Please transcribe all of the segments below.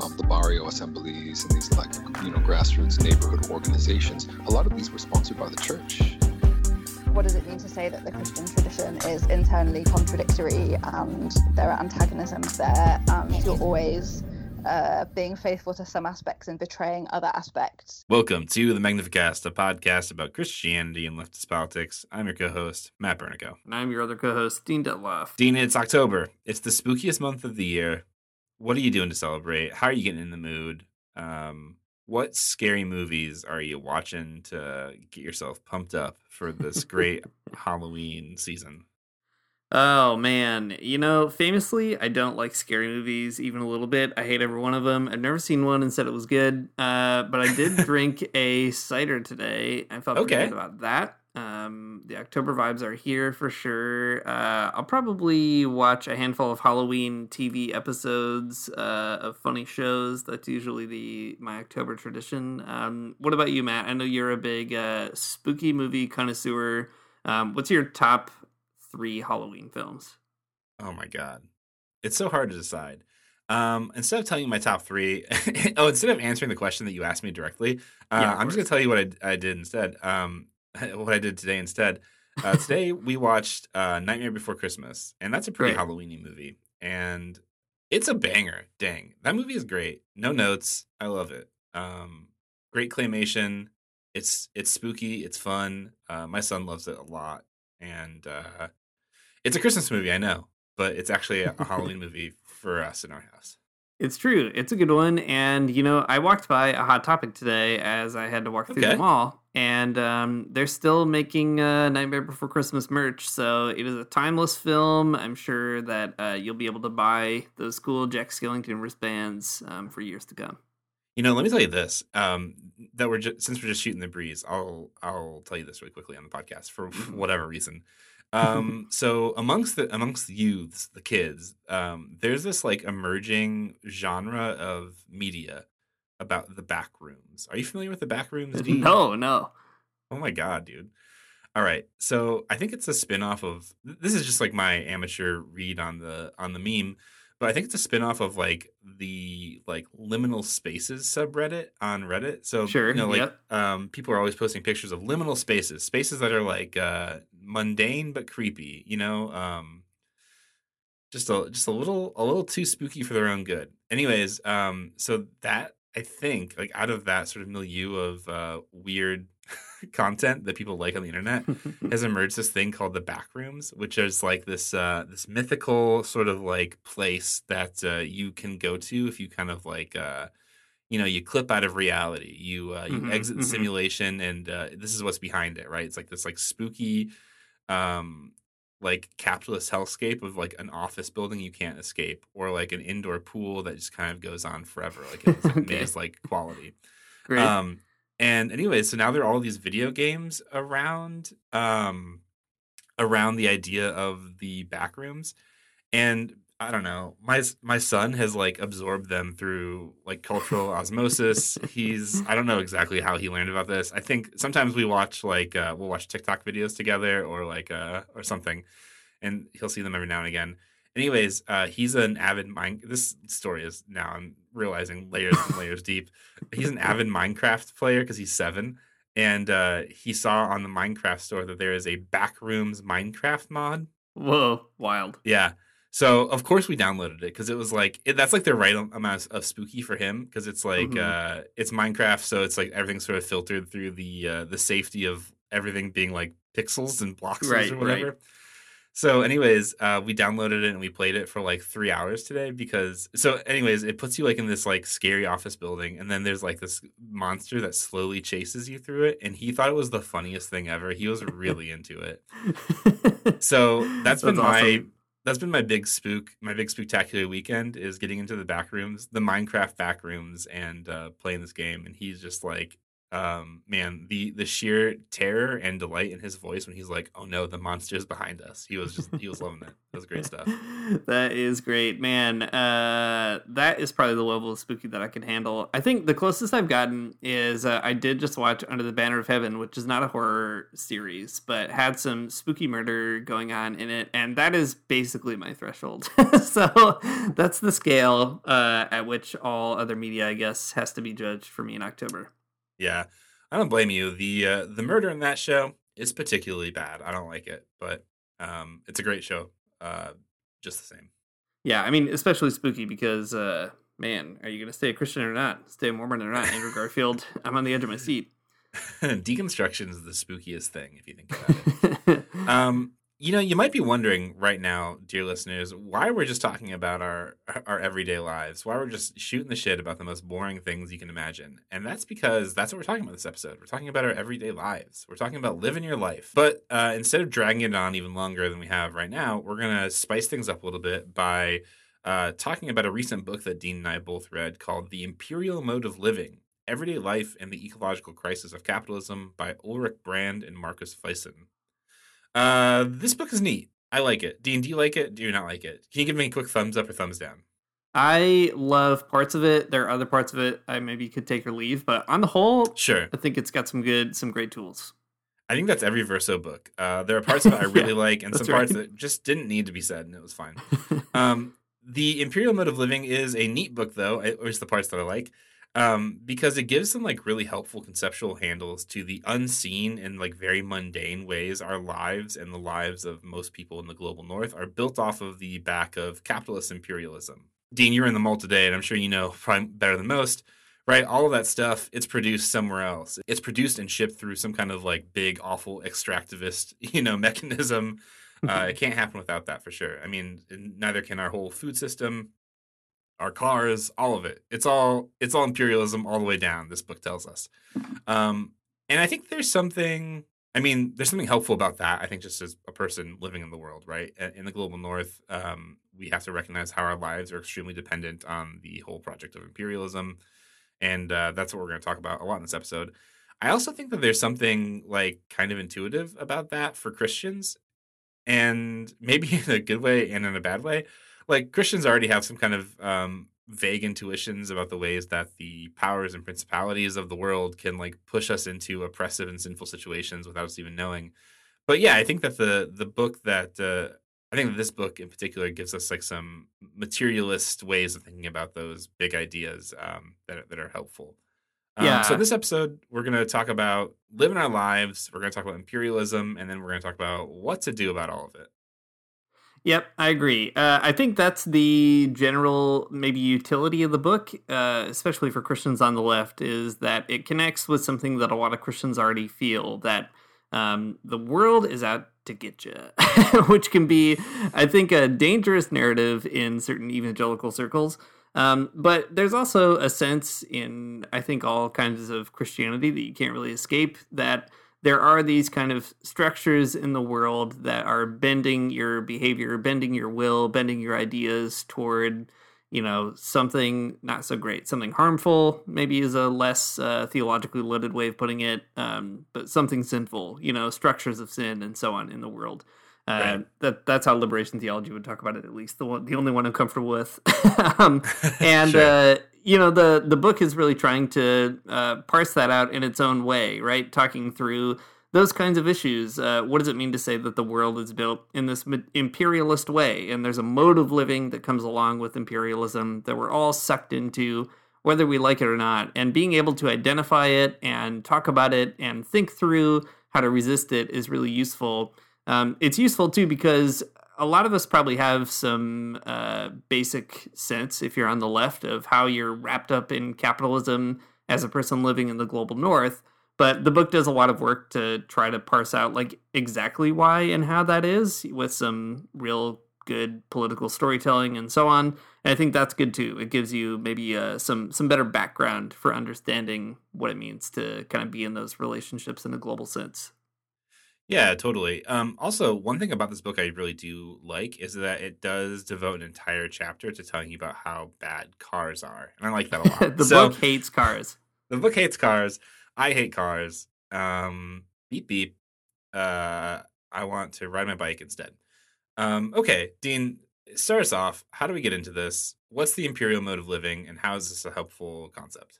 um, the barrio assemblies and these like you know grassroots neighborhood organizations, a lot of these were sponsored by the church. What does it mean to say that the Christian tradition is internally contradictory and there are antagonisms there and you're always uh, being faithful to some aspects and betraying other aspects. Welcome to the Magnificast, a podcast about Christianity and leftist politics. I'm your co-host, Matt Bernico. And I'm your other co-host, Dean Detloff. Dean, it's October. It's the spookiest month of the year. What are you doing to celebrate? How are you getting in the mood? Um, what scary movies are you watching to get yourself pumped up for this great Halloween season? Oh man, you know, famously, I don't like scary movies even a little bit. I hate every one of them. I've never seen one and said it was good. Uh, but I did drink a cider today. I felt okay. pretty good about that. Um, the October vibes are here for sure. Uh, I'll probably watch a handful of Halloween TV episodes uh, of funny shows. That's usually the my October tradition. Um, what about you, Matt? I know you're a big uh, spooky movie connoisseur. Um, what's your top three Halloween films? Oh my god, it's so hard to decide. Um, instead of telling you my top three, oh, instead of answering the question that you asked me directly, uh, yeah, I'm just gonna tell you what I, I did instead. Um, what I did today instead. Uh, today we watched uh, Nightmare Before Christmas, and that's a pretty. Halloweeny movie, and it's a banger. Dang, that movie is great. No notes, I love it. Um, great claymation. It's it's spooky. It's fun. Uh, my son loves it a lot, and uh, it's a Christmas movie, I know, but it's actually a, a Halloween movie for us in our house. It's true. It's a good one. And, you know, I walked by a Hot Topic today as I had to walk through okay. the mall, and um, they're still making uh, Nightmare Before Christmas merch. So it is a timeless film. I'm sure that uh, you'll be able to buy those cool Jack Skellington wristbands um, for years to come. You know, let me tell you this. Um, that we're just, since we're just shooting the breeze, I'll I'll tell you this really quickly on the podcast for whatever reason. Um, so amongst the amongst the youths, the kids, um, there's this like emerging genre of media about the back rooms. Are you familiar with the back rooms? Dean? No, no. Oh my god, dude. All right. So I think it's a spin-off of this is just like my amateur read on the on the meme, but I think it's a spin-off of like the like liminal spaces subreddit on Reddit. So sure, you know, like yep. um, people are always posting pictures of liminal spaces, spaces that are like uh, mundane but creepy. You know, um, just a just a little a little too spooky for their own good. Anyways, um, so that I think like out of that sort of milieu of uh, weird content that people like on the internet has emerged this thing called the backrooms, which is like this uh, this mythical sort of like place that uh, you can go to if you kind of like uh, you know you clip out of reality, you uh, you mm-hmm, exit the mm-hmm. simulation, and uh, this is what's behind it, right? It's like this like spooky um like capitalist hellscape of like an office building you can't escape or like an indoor pool that just kind of goes on forever like it's like okay. maze like quality Great. um and anyway so now there are all these video games around um around the idea of the backrooms and I don't know. My my son has like absorbed them through like cultural osmosis. He's I don't know exactly how he learned about this. I think sometimes we watch like uh, we'll watch TikTok videos together or like uh or something, and he'll see them every now and again. Anyways, uh, he's an avid mine. This story is now I'm realizing layers and layers deep. He's an avid Minecraft player because he's seven, and uh, he saw on the Minecraft store that there is a Backrooms Minecraft mod. Whoa, wild! Yeah. So of course we downloaded it because it was like it, that's like the right amount of spooky for him because it's like mm-hmm. uh, it's Minecraft, so it's like everything's sort of filtered through the uh, the safety of everything being like pixels and blocks Right, or right. So, anyways, uh, we downloaded it and we played it for like three hours today because. So, anyways, it puts you like in this like scary office building, and then there's like this monster that slowly chases you through it, and he thought it was the funniest thing ever. He was really into it. So that's been That's my that's been my big spook, my big spectacular weekend is getting into the back rooms, the Minecraft back rooms, and uh, playing this game. And he's just like, um, man, the the sheer terror and delight in his voice when he's like, "Oh no, the monster's behind us." He was just he was loving it. It was great stuff. that is great, man. Uh, that is probably the level of spooky that I can handle. I think the closest I've gotten is uh, I did just watch Under the Banner of Heaven, which is not a horror series, but had some spooky murder going on in it, and that is basically my threshold. so that's the scale uh, at which all other media, I guess, has to be judged for me in October. Yeah, I don't blame you. the uh, The murder in that show is particularly bad. I don't like it, but um, it's a great show. Uh, just the same. Yeah, I mean, especially spooky because, uh, man, are you going to stay a Christian or not? Stay a Mormon or not? Andrew Garfield, I'm on the edge of my seat. Deconstruction is the spookiest thing if you think about it. um, you know, you might be wondering right now, dear listeners, why we're just talking about our our everyday lives, why we're just shooting the shit about the most boring things you can imagine, and that's because that's what we're talking about this episode. We're talking about our everyday lives. We're talking about living your life, but uh, instead of dragging it on even longer than we have right now, we're gonna spice things up a little bit by uh, talking about a recent book that Dean and I both read called "The Imperial Mode of Living." Everyday Life and the Ecological Crisis of Capitalism by Ulrich Brand and Markus Wissen. Uh, this book is neat. I like it. Dean, do you like it? Do you not like it? Can you give me a quick thumbs up or thumbs down? I love parts of it. There are other parts of it I maybe could take or leave, but on the whole, Sure. I think it's got some good, some great tools. I think that's every Verso book. Uh, there are parts of it I really Yeah, like, and some that's parts right. that just didn't need to be said, and it was fine. um, the Imperial Mode of Living is a neat book, though, at least the parts that I like, um, because it gives some like really helpful conceptual handles to the unseen and like very mundane ways our lives and the lives of most people in the global north are built off of the back of capitalist imperialism. Dean, you're in the mall today, and I'm sure you know probably better than most. Right, all of that stuff, it's produced somewhere else. It's produced and shipped through some kind of like big, awful extractivist, you know, mechanism uh, it can't happen without that for sure. I mean, neither can our whole food system, our cars, all of it. It's all it's all imperialism all the way down. This book tells us, um, and I think there's something. I mean, there's something helpful about that. I think just as a person living in the world, right, in the global north, um, we have to recognize how our lives are extremely dependent on the whole project of imperialism, and uh, that's what we're going to talk about a lot in this episode. I also think that there's something like kind of intuitive about that for Christians and maybe in a good way and in a bad way. Like Christians already have some kind of um, vague intuitions about the ways that the powers and principalities of the world can like push us into oppressive and sinful situations without us even knowing. But yeah, I think that the the book that uh, I think that this book in particular gives us like some materialist ways of thinking about those big ideas um, that are- that are helpful. Um, Yeah. So in this episode, we're going to talk about living our lives. We're going to talk about imperialism, and then we're going to talk about what to do about all of it. Yep, I agree. Uh, I think that's the general maybe utility of the book, uh, especially for Christians on the left, is that it connects with something that a lot of Christians already feel that um, the world is out to get you, which can be, I think, a dangerous narrative in certain evangelical circles. Um, but there's also a sense in, I think, all kinds of Christianity that you can't really escape that there are these kind of structures in the world that are bending your behavior, bending your will, bending your ideas toward, you know, something not so great, something harmful, maybe is a less uh, theologically loaded way of putting it, um, but something sinful, you know, structures of sin and so on in the world. Uh, Right. That that's how liberation theology would talk about it. At least the one, the only one I'm comfortable with. um, and Sure. uh, you know the the book is really trying to uh, parse that out in its own way, right? Talking through those kinds of issues. Uh, what does it mean to say that the world is built in this imperialist way? And there's a mode of living that comes along with imperialism that we're all sucked into, whether we like it or not. And being able to identify it and talk about it and think through how to resist it is really useful. Um, it's useful too because a lot of us probably have some uh, basic sense, if you're on the left, of how you're wrapped up in capitalism as a person living in the global north. But the book does a lot of work to try to parse out like exactly why and how that is with some real good political storytelling and so on. And I think that's good too. It gives you maybe uh, some some better background for understanding what it means to kind of be in those relationships in a global sense. Yeah, totally. Um, also, one thing about this book I really do like is that it does devote an entire chapter to telling you about how bad cars are, and I like that a lot. the So- book hates cars. The book hates cars. I hate cars. Um, beep beep. Uh, I want to ride my bike instead. Um, okay, Dean, start us off. How do we get into this? What's the imperial mode of living, and how is this a helpful concept?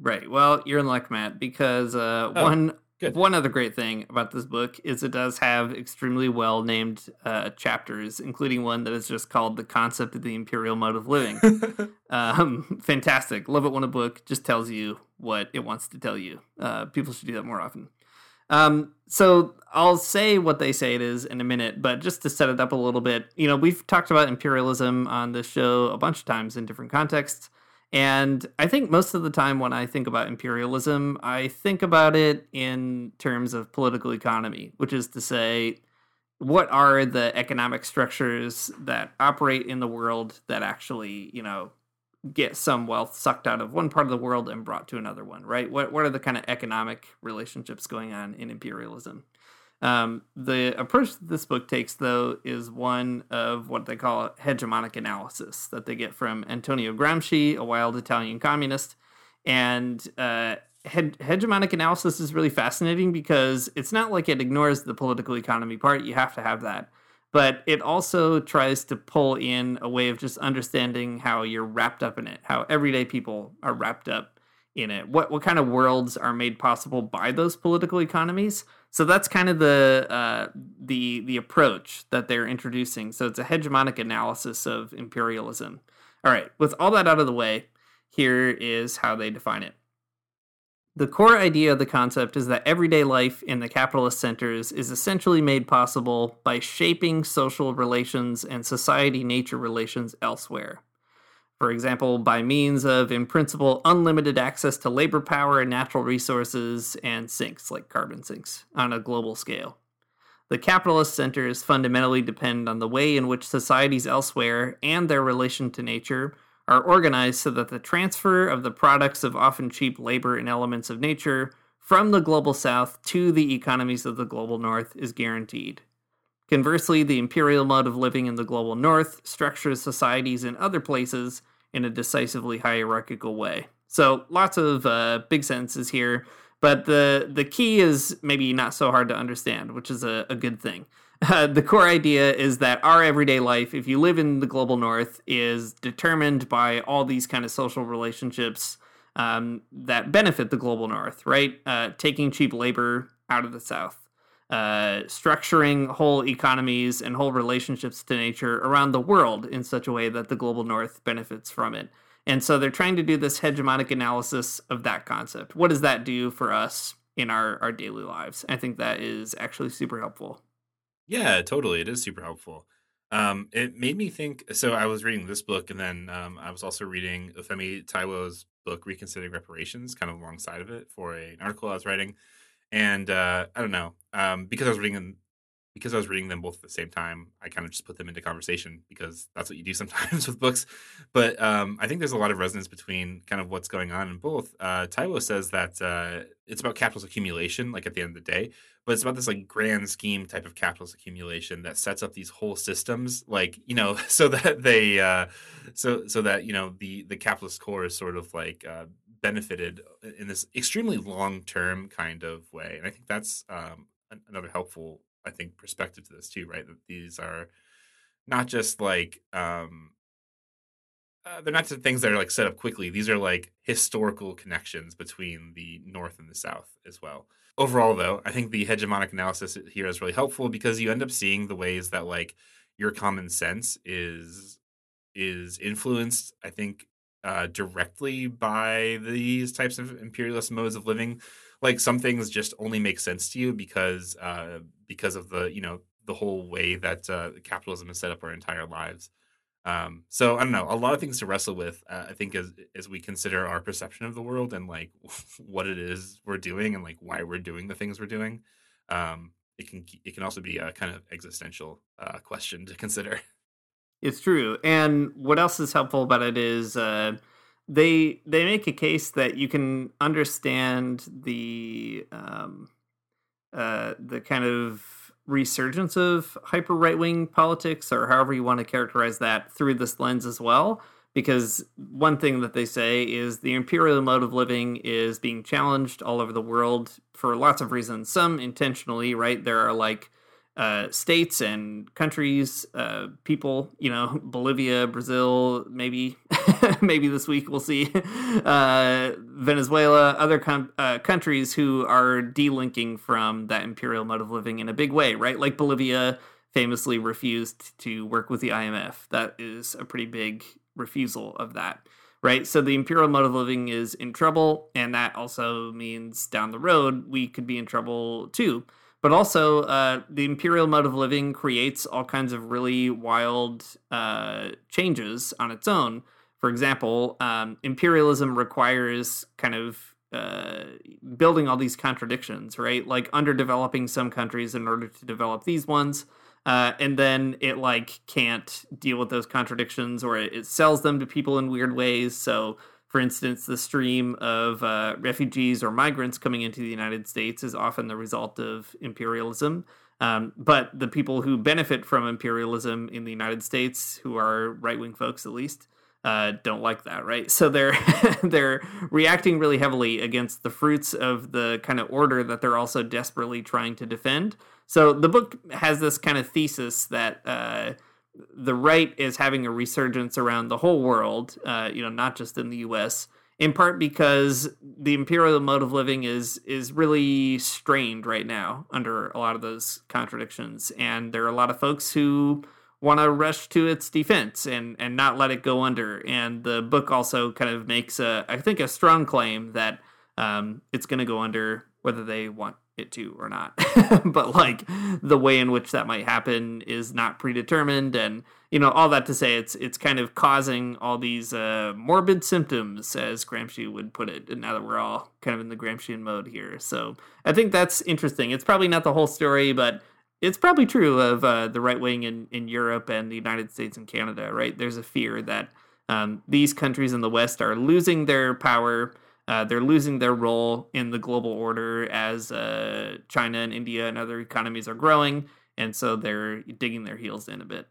Right. Well, you're in luck, Matt, because uh, Oh, one good. one other great thing about this book is it does have extremely well named uh, chapters, including one that is just called "The Concept of the Imperial Mode of Living." um, fantastic. Love it when a book just tells you what it wants to tell you. Uh, people should do that more often. Um, so I'll say what they say it is in a minute, but just to set it up a little bit, you know, we've talked about imperialism on this show a bunch of times in different contexts. And I think most of the time when I think about imperialism, I think about it in terms of political economy, which is to say, what are the economic structures that operate in the world that actually, you know, get some wealth sucked out of one part of the world and brought to another one, right? What what are the kind of economic relationships going on in imperialism? Um, the approach that this book takes, though, is one of what they call hegemonic analysis that they get from Antonio Gramsci, a wild Italian communist. And uh, he- hegemonic analysis is really fascinating because it's not like it ignores the political economy part. You have to have that. But it also tries to pull in a way of just understanding how you're wrapped up in it, how everyday people are wrapped up in it. What what kind of worlds are made possible by those political economies? So that's kind of the uh, the the approach that they're introducing. So it's a hegemonic analysis of imperialism. All right, with all that out of the way, here is how they define it. The core idea of the concept is that everyday life in the capitalist centers is essentially made possible by shaping social relations and society nature relations elsewhere. For example, by means of, in principle, unlimited access to labor power and natural resources and sinks, like carbon sinks, on a global scale. The capitalist centers fundamentally depend on the way in which societies elsewhere and their relation to nature are organized so that the transfer of the products of often cheap labor and elements of nature from the global south to the economies of the global north is guaranteed. Conversely, the imperial mode of living in the global north structures societies in other places in a decisively hierarchical way. So, lots of uh, big sentences here, but the the key is maybe not so hard to understand, which is a, a good thing. Uh, the core idea is that our everyday life, if you live in the global north, is determined by all these kind of social relationships um, that benefit the global north, right? Uh, taking cheap labor out of the south, uh, structuring whole economies and whole relationships to nature around the world in such a way that the global north benefits from it. And so they're trying to do this hegemonic analysis of that concept. What does that do for us in our, our daily lives? I think that is actually super helpful. Yeah, totally. It is super helpful. Um, it made me think. So I was reading this book, and then um, I was also reading Femi Taiwo's book, Reconsidering Reparations, kind of alongside of it for a, an article I was writing. And uh, I don't know, um, because I was reading them, because I was reading them both at the same time, I kind of just put them into conversation because that's what you do sometimes with books. But um, I think there's a lot of resonance between kind of what's going on in both. Uh, Taiwo says that uh, it's about capital's accumulation, like at the end of the day, but it's about this like grand scheme type of capitalist accumulation that sets up these whole systems, like you know, so that they, uh, so so that you know the the capitalist core is sort of like uh, benefited in this extremely long term kind of way, and I think that's um, another helpful, I think, perspective to this too, right? That these are not just like um, uh, they're not just things that are like set up quickly. These are like historical connections between the North and the South as well. Overall, though, I think the hegemonic analysis here is really helpful because you end up seeing the ways that like your common sense is is influenced. I think uh, directly by these types of imperialist modes of living. Like some things just only make sense to you because uh, because of the you know the whole way that uh, capitalism has set up our entire lives. Um, so I don't know, a lot of things to wrestle with. Uh, I think as as we consider our perception of the world and like what it is we're doing and like why we're doing the things we're doing. Um, it can it can also be a kind of existential uh, question to consider. It's true. And what else is helpful about it is uh, they they make a case that you can understand the um, uh, the kind of resurgence of hyper right wing politics, or however you want to characterize that, through this lens as well. Because one thing that they say is the imperial mode of living is being challenged all over the world for lots of reasons. Some intentionally, right? There are like uh, states and countries, uh, people, you know, Bolivia, Brazil, maybe, maybe this week we'll see, uh, Venezuela, other com- uh, countries who are delinking from that imperial mode of living in a big way, right? Like Bolivia famously refused to work with the IMF. That is a pretty big refusal of that. Right. So the imperial mode of living is in trouble. And that also means down the road, we could be in trouble too but also uh, the imperial mode of living creates all kinds of really wild uh, changes on its own. For example, um, imperialism requires kind of uh, building all these contradictions, right? Like underdeveloping some countries in order to develop these ones. Uh, and then it like can't deal with those contradictions or it, it sells them to people in weird ways. So for instance, the stream of uh, refugees or migrants coming into the United States is often the result of imperialism. Um, but the people who benefit from imperialism in the United States, who are right wing folks at least, uh, don't like that, right? So they're they're reacting really heavily against the fruits of the kind of order that they're also desperately trying to defend. So the book has this kind of thesis that uh, the right is having a resurgence around the whole world, uh, you know, not just in the U.S. In part because the imperial mode of living is is really strained right now under a lot of those contradictions, and there are a lot of folks who want to rush to its defense and and not let it go under. And the book also kind of makes a, I think, a strong claim that um, it's going to go under whether they want it to or not. but like the way in which that might happen is not predetermined and you know all that to say it's it's kind of causing all these uh, morbid symptoms as Gramsci would put it. And now that we're all kind of in the Gramscian mode here. So I think that's interesting. It's probably not the whole story but it's probably true of uh, the right wing in, in Europe and the United States and Canada, right? There's a fear that um, these countries in the West are losing their power uh, they're losing their role in the global order as uh, China and India and other economies are growing, and so they're digging their heels in a bit.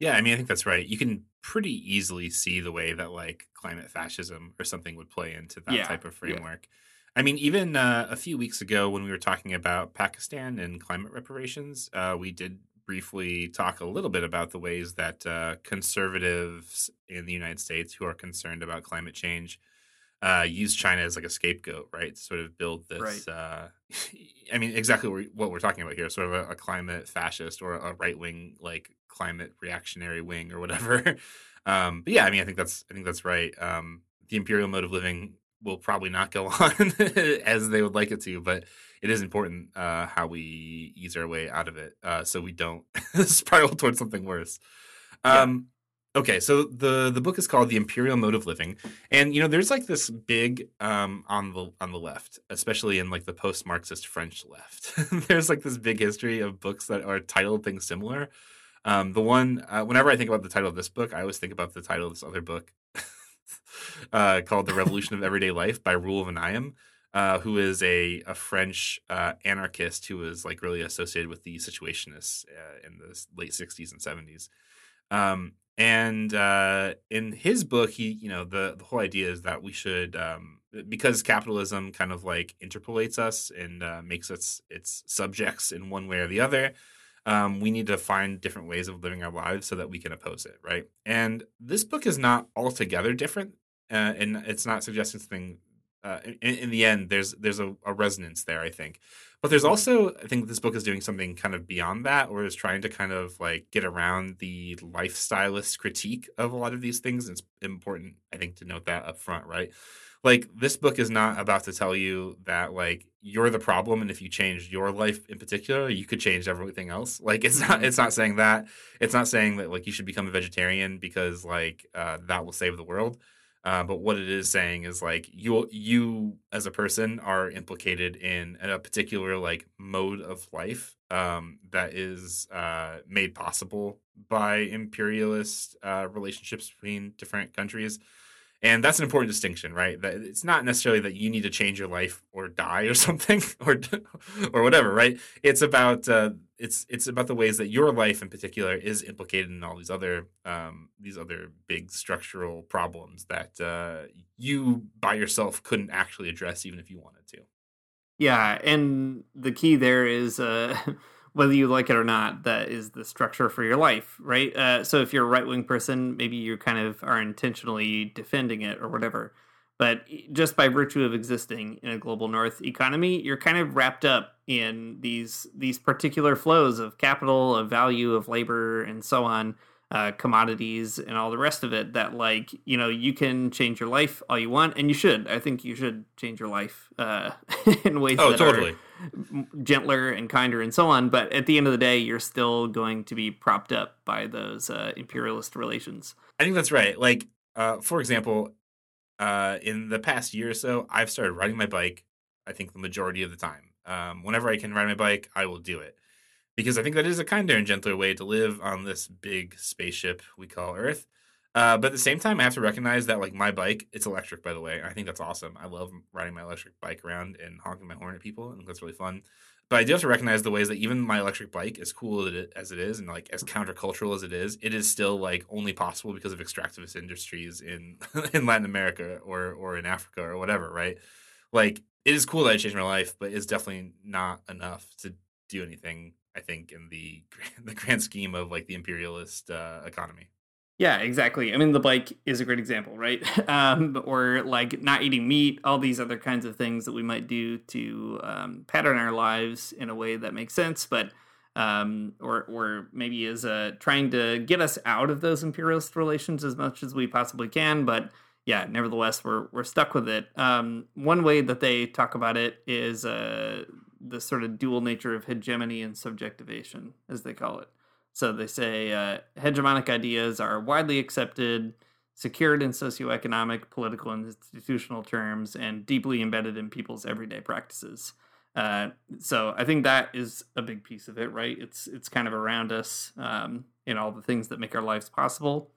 Yeah, I mean, I think that's right. You can pretty easily see the way that like climate fascism or something would play into that Yeah, type of yeah. framework. I mean, even uh, a few weeks ago when we were talking about Pakistan and climate reparations, uh, we did briefly talk a little bit about the ways that uh, conservatives in the United States who are concerned about climate change uh, use China as like a scapegoat, right? To sort of build this. Uh, I mean, exactly what we're talking about here, sort of a, a climate fascist or a right wing like climate reactionary wing or whatever. um, but yeah, I mean, I think that's I think that's right. Um, the imperial mode of living will probably not go on as they would like it to, but it is important uh, how we ease our way out of it, uh, so we don't spiral towards something worse. Um, Okay, so the the book is called The Imperial Mode of Living, and you know there's like this big um, on the on the left, especially in like the post Marxist French left. there's like this big history of books that are titled things similar. Um, the one uh, whenever I think about the title of this book, I always think about the title of this other book uh, called The Revolution of Everyday Life by Raoul Vaneigem, uh, who is a, a French uh, anarchist who was like really associated with the Situationists uh, in the late 60s and 70s. Um, and uh, in his book, he, you know, the, the whole idea is that we should, um, because capitalism kind of like interpolates us and uh, makes us its subjects in one way or the other, um, we need to find different ways of living our lives so that we can oppose it, right? And this book is not altogether different, uh, and it's not suggesting something. Uh, in, in the end, there's there's a, a resonance there, I think, but there's also I think this book is doing something kind of beyond that, or is trying to kind of like get around the lifestylist critique of a lot of these things. It's important, I think, to note that up front, right? like this book is not about to tell you that like you're the problem and if you change your life in particular you could change everything else like it's not it's not saying that it's not saying that like you should become a vegetarian because like uh, that will save the world uh, but what it is saying is like you you as a person are implicated in a particular like mode of life um, that is uh, made possible by imperialist uh, relationships between different countries and that's an important distinction right? That it's not necessarily that you need to change your life or die or something or or whatever right? It's about uh, it's it's about the ways that your life in particular is implicated in all these other um, these other big structural problems that uh, you by yourself couldn't actually address even if you wanted to. Yeah and the key there is uh whether you like it or not, that is the structure for your life, right? Uh, so if you're a right wing person, maybe you kind of are intentionally defending it or whatever. But just by virtue of existing in a global north economy, you're kind of wrapped up in these these particular flows of capital, of value, of labor, and so on uh, commodities and all the rest of it that like you know you can change your life all you want and you should. I think you should change your life uh, in ways oh, that totally. are gentler and kinder and so on but at the end of the day you're still going to be propped up by those uh, imperialist relations. I think that's right. Like uh, for example uh, in the past year or so i've started riding my bike i think the majority of the time. Um, whenever i can ride my bike i will do it because I think that is a kinder and gentler way to live on this big spaceship we call Earth. Uh, but at the same time, I have to recognize that like my bike, it's electric, by the way. I think that's awesome. I love riding my electric bike around and honking my horn at people. I think that's really fun. But I do have to recognize the ways that even my electric bike, as cool as it is, and like as countercultural as it is, it is still like only possible because of extractivist industries in in Latin America or or in Africa or whatever, right? Like it is cool that I changed my life, but it's definitely not enough to do anything I think in the the grand scheme of like the imperialist uh, economy. Yeah, exactly. I mean, the bike is a great example, right? Um, or like not eating meat, all these other kinds of things that we might do to um, pattern our lives in a way that makes sense, but um, or or maybe is uh, trying to get us out of those imperialist relations as much as we possibly can, but yeah, nevertheless, we're we're stuck with it. Um, one way that they talk about it is uh, the sort of dual nature of hegemony and subjectivation, as they call it. So they say uh, hegemonic ideas are widely accepted, secured in socioeconomic, political, and institutional terms, and deeply embedded in people's everyday practices. Uh, so I think that is a big piece of it, right? It's it's kind of around us um, in all the things that make our lives possible.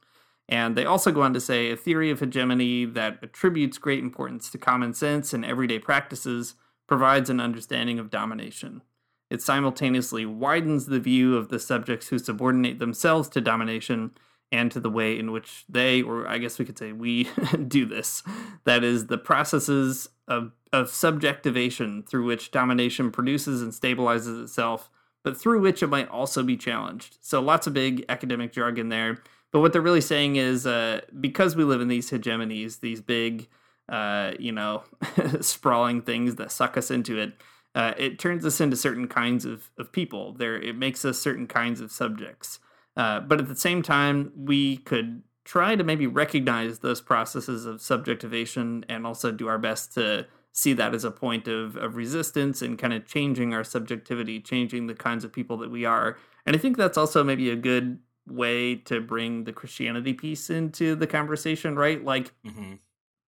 And they also go on to say a theory of hegemony that attributes great importance to common sense and everyday practices provides an understanding of domination. It simultaneously widens the view of the subjects who subordinate themselves to domination and to the way in which they, or I guess we could say we, do this. That is, the processes of, of subjectivation through which domination produces and stabilizes itself, but through which it might also be challenged. So lots of big academic jargon there. But what they're really saying is uh, because we live in these hegemonies, these big, uh, you know, sprawling things that suck us into it. Uh, it turns us into certain kinds of, of people. There, it makes us certain kinds of subjects. Uh, but at the same time, we could try to maybe recognize those processes of subjectivation and also do our best to see that as a point of, of resistance and kind of changing our subjectivity, changing the kinds of people that we are. And I think that's also maybe a good way to bring the Christianity piece into the conversation, right? Like, mm-hmm.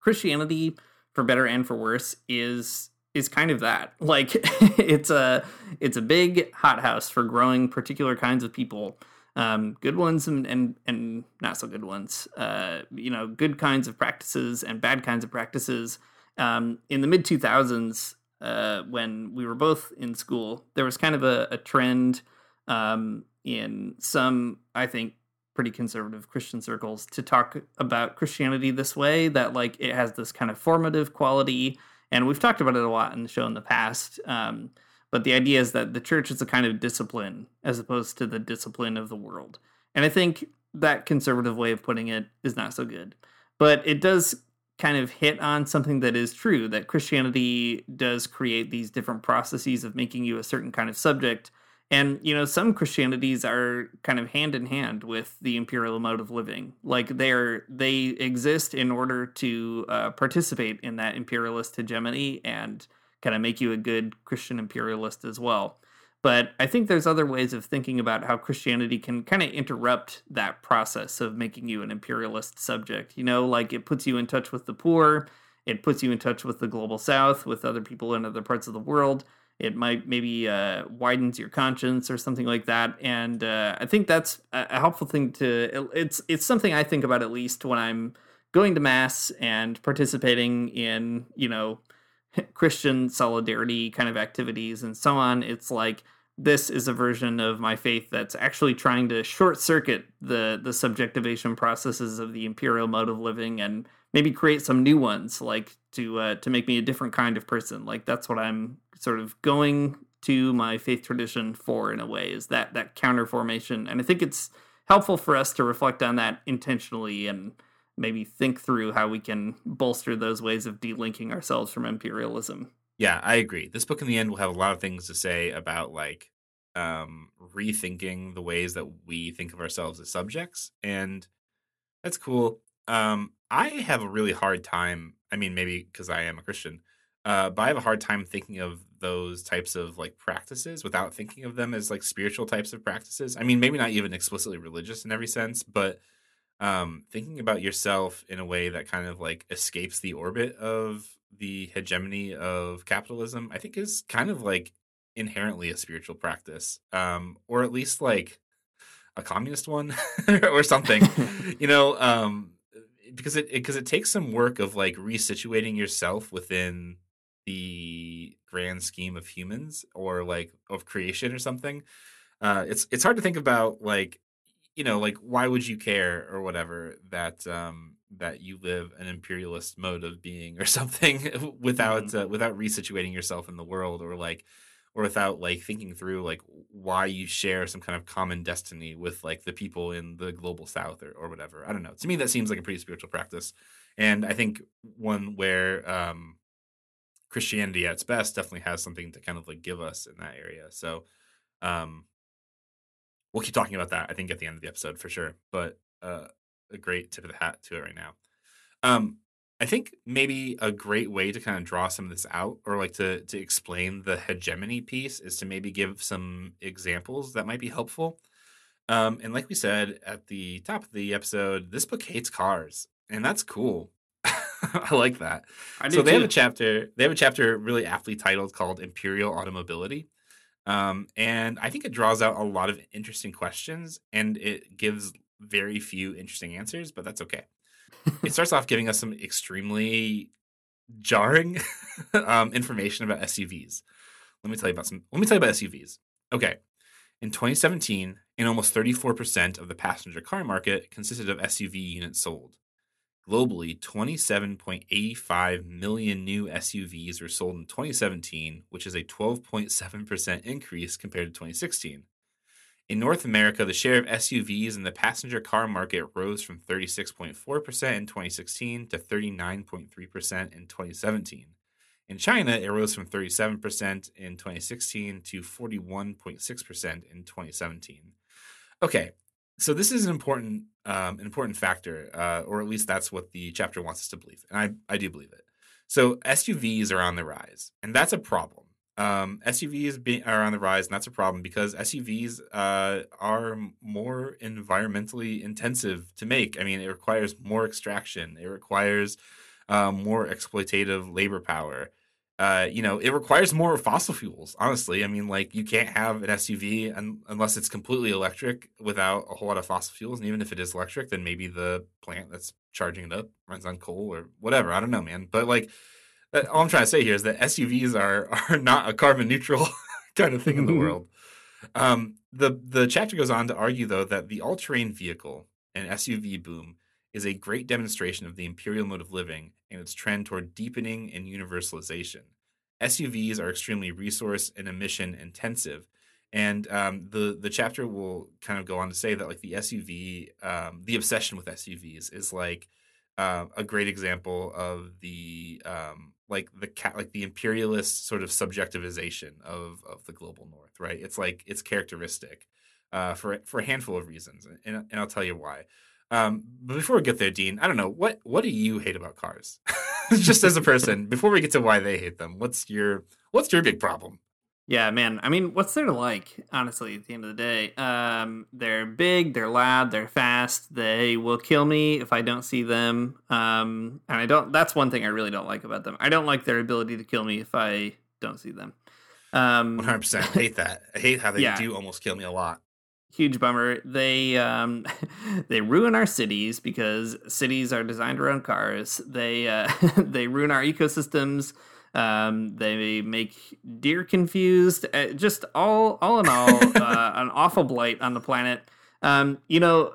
Christianity, for better and for worse, is is kind of that. Like it's a it's a big hothouse for growing particular kinds of people. Um, good ones and, and and not so good ones. Uh, you know, good kinds of practices and bad kinds of practices. Um, in the mid two thousands, uh, when we were both in school, there was kind of a, a trend um, in some, I think, pretty conservative Christian circles to talk about Christianity this way that like it has this kind of formative quality. And we've talked about it a lot in the show in the past. Um, but the idea is that the church is a kind of discipline as opposed to the discipline of the world. And I think that conservative way of putting it is not so good. But it does kind of hit on something that is true that Christianity does create these different processes of making you a certain kind of subject And you know, some Christianities are kind of hand in hand with the imperial mode of living. Like they're they exist in order to uh, participate in that imperialist hegemony and kind of make you a good Christian imperialist as well. But I think there's other ways of thinking about how Christianity can kind of interrupt that process of making you an imperialist subject. You know, like it puts you in touch with the poor, it puts you in touch with the global south, with other people in other parts of the world. It might maybe uh, widens your conscience or something like that, and uh, I think that's a helpful thing to. It's it's something I think about at least when I'm going to mass and participating in you know Christian solidarity kind of activities and so on. It's like this is a version of my faith that's actually trying to short circuit the the subjectivation processes of the imperial mode of living and maybe create some new ones like to uh, to make me a different kind of person like that's what i'm sort of going to my faith tradition for in a way is that that counter formation and i think it's helpful for us to reflect on that intentionally and maybe think through how we can bolster those ways of delinking ourselves from imperialism. Yeah, I agree. This book in the end will have a lot of things to say about like um rethinking the ways that we think of ourselves as subjects and that's cool. Um I have a really hard time, I mean maybe cuz I am a Christian, uh but I have a hard time thinking of those types of like practices without thinking of them as like spiritual types of practices. I mean maybe not even explicitly religious in every sense, but um, thinking about yourself in a way that kind of like escapes the orbit of the hegemony of capitalism, I think is kind of like inherently a spiritual practice, um, or at least like a communist one or something, you know, um, because it because it, it takes some work of like resituating yourself within the grand scheme of humans or like of creation or something. Uh, it's it's hard to think about like you know, like why would you care or whatever that um that you live an imperialist mode of being or something without mm-hmm. uh, without resituating yourself in the world or like or without like thinking through like why you share some kind of common destiny with like the people in the global south or, or whatever i don't know to me that seems like a pretty spiritual practice and i think one where um christianity at its best definitely has something to kind of like give us in that area so um we'll keep talking about that. I think at the end of the episode for sure. But uh, a great tip of the hat to it right now. Um, I think maybe a great way to kind of draw some of this out, or like to to explain the hegemony piece, is to maybe give some examples that might be helpful. Um, and like we said at the top of the episode, this book hates cars, and that's cool. I like that. I so they too. have a chapter. They have a chapter really aptly titled called "Imperial Automobility," Um, and I think it draws out a lot of interesting questions and it gives very few interesting answers, but that's okay. it starts off giving us some extremely jarring um, information about SUVs. Let me tell you about some. Let me tell you about SUVs. Okay, in 2017, in almost 34% of the passenger car market consisted of SUV units sold. Globally, 27.85 million new SUVs were sold in 2017, which is a 12.7% increase compared to 2016. In North America, the share of SUVs in the passenger car market rose from 36.4% in 2016 to 39.3% in 2017. In China, it rose from 37% in 2016 to 41.6% in 2017. Okay, so this is an important um, an important factor, uh, or at least that's what the chapter wants us to believe, and I I do believe it. So SUVs are on the rise, and that's a problem. Um, SUVs be, are on the rise, and that's a problem because SUVs uh, are more environmentally intensive to make. I mean, it requires more extraction, it requires um, more exploitative labor power uh, you know, it requires more fossil fuels. Honestly, I mean, like you can't have an SUV un- unless it's completely electric without a whole lot of fossil fuels. And even if it is electric, then maybe the plant that's charging it up runs on coal or whatever. I don't know, man. But like, all I'm trying to say here is that SUVs are are not a carbon neutral kind of thing in the world. Um, the the chapter goes on to argue though that the all terrain vehicle and SUV boom is a great demonstration of the imperial mode of living and its trend toward deepening and universalization. SUVs are extremely resource and emission intensive. And um, the the chapter will kind of go on to say that like the SUV, um, the obsession with SUVs is like uh, a great example of the um, like the cat like the imperialist sort of subjectivization of of the global north. Right? It's like it's characteristic uh, for for a handful of reasons, and and I'll tell you why. Um, but before we get there, Dean, I don't know what what do you hate about cars, just as a person. Before we get to why they hate them, what's your what's your big problem? Yeah, man. I mean, what's there to like? Honestly, at the end of the day, um, they're big, they're loud, they're fast. They will kill me if I don't see them. Um, and I don't. That's one thing I really don't like about them. I don't like their ability to kill me if I don't see them. Um, One hundred percent hate that. I hate how they Yeah. do almost kill me a lot. Huge bummer. They um, they ruin our cities because cities are designed around cars. They uh, they ruin our ecosystems. Um, they make deer confused. Uh, just all all in all, uh, an awful blight on the planet. Um, you know,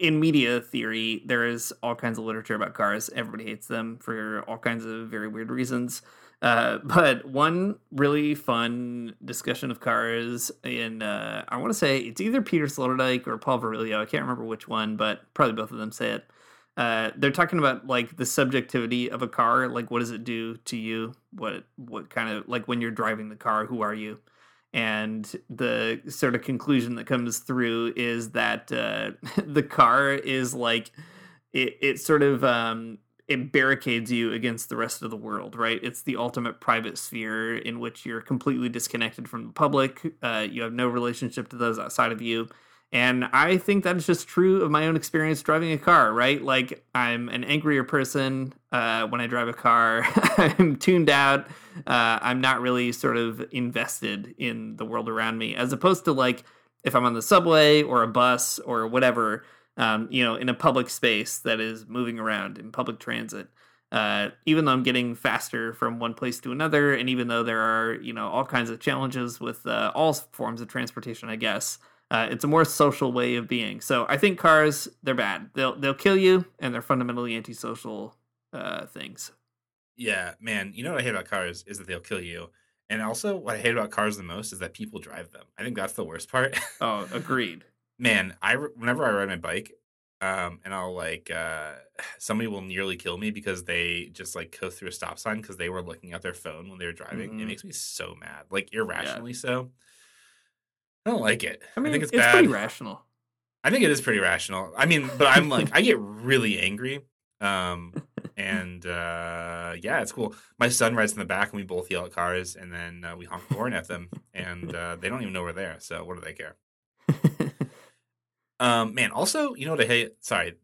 in media theory, there is all kinds of literature about cars. Everybody hates them for all kinds of very weird reasons. Uh, but one really fun discussion of cars in uh, I want to say it's either Peter Sloterdijk or Paul Virilio. I can't remember which one, but probably both of them say it. Uh, they're talking about like the subjectivity of a car. Like, what does it do to you? What what kind of like when you're driving the car? Who are you? And the sort of conclusion that comes through is that uh, the car is like it, it sort of um, it barricades you against the rest of the world, right? It's the ultimate private sphere in which you're completely disconnected from the public. Uh, you have no relationship to those outside of you. And I think that is just true of my own experience driving a car, right? Like, I'm an angrier person uh, when I drive a car. I'm tuned out. Uh, I'm not really sort of invested in the world around me, as opposed to like if I'm on the subway or a bus or whatever, um, you know, in a public space that is moving around in public transit. Uh, even though I'm getting faster from one place to another, and even though there are, you know, all kinds of challenges with uh, all forms of transportation, I guess uh, it's a more social way of being. So I think cars, they're bad. They'll they'll kill you, and they're fundamentally antisocial uh, things. Yeah, man. You know what I hate about cars is that they'll kill you. And also, what I hate about cars the most is that people drive them. I think that's the worst part. Oh, agreed. Man, I whenever I ride my bike, um, and I'll like uh, somebody will nearly kill me because they just like go through a stop sign because they were looking at their phone when they were driving. It Mhm. makes me so mad, like irrationally so. I don't like it. I mean, think it's, it's, bad. pretty rational. I think it is pretty rational. I mean, but I'm like, I get really angry. Um, and uh, yeah, it's cool. My son rides in the back, and we both yell at cars, and then uh, we honk the horn at them, and uh, they don't even know we're there. So what do they care? Um, man, also, you know what I hate? Sorry,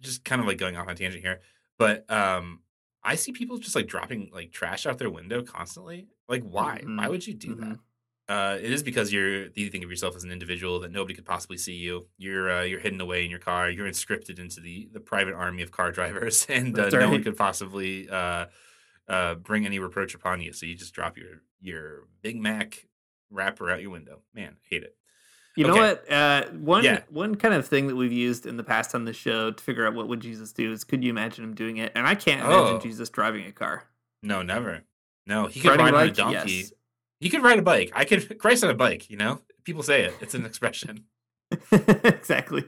just kind of like going off on a tangent here, but um, I see people just like dropping like trash out their window constantly. Like, why? Why Mhm. would you do that? Mhm. Uh, it is because you're you think of yourself as an individual that nobody could possibly see you. You're uh, you're hidden away in your car. You're inscripted into the the private army of car drivers, and uh, That's no one could possibly uh, uh, bring any reproach upon you. So you just drop your your Big Mac wrapper out your window. Man, I hate it. You know Okay. what? Uh, one Yeah. one kind of thing that we've used in the past on the show to figure out what would Jesus do is could you imagine him doing it? And I can't imagine Oh. Jesus driving a car. No, never. No, he could Riding ride on a donkey. Yes. He could ride a bike. I could Christ on a bike. You know, people say it. It's an expression. exactly.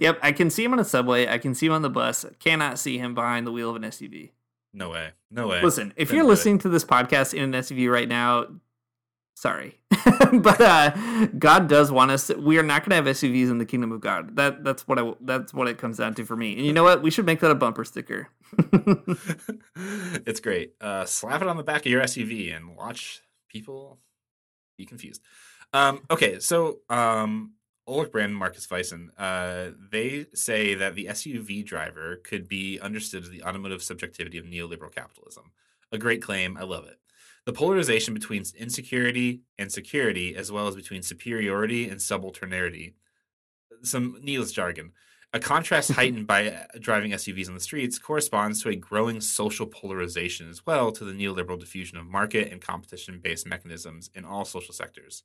Yep, I can see him on a subway. I can see him on the bus. Cannot see him behind the wheel of an SUV. No way. No way. Listen, if Couldn't you're do it. listening to this podcast in an SUV right now, sorry, but uh, God does want us. To, we are not going to have SUVs in the kingdom of God. That that's what I that's what it comes down to for me. And you know what? We should make that a bumper sticker. it's great. Uh, slap it on the back of your SUV and watch people be confused. Um, okay, so um, Ulrich Brand and Markus Wissen, uh, they say that the SUV driver could be understood as the automotive subjectivity of neoliberal capitalism. A great claim. I love it. The polarization between insecurity and security, as well as between superiority and subalternity. Some needless jargon. A contrast heightened by uh, driving SUVs on the streets corresponds to a growing social polarization as well to the neoliberal diffusion of market and competition based mechanisms in all social sectors.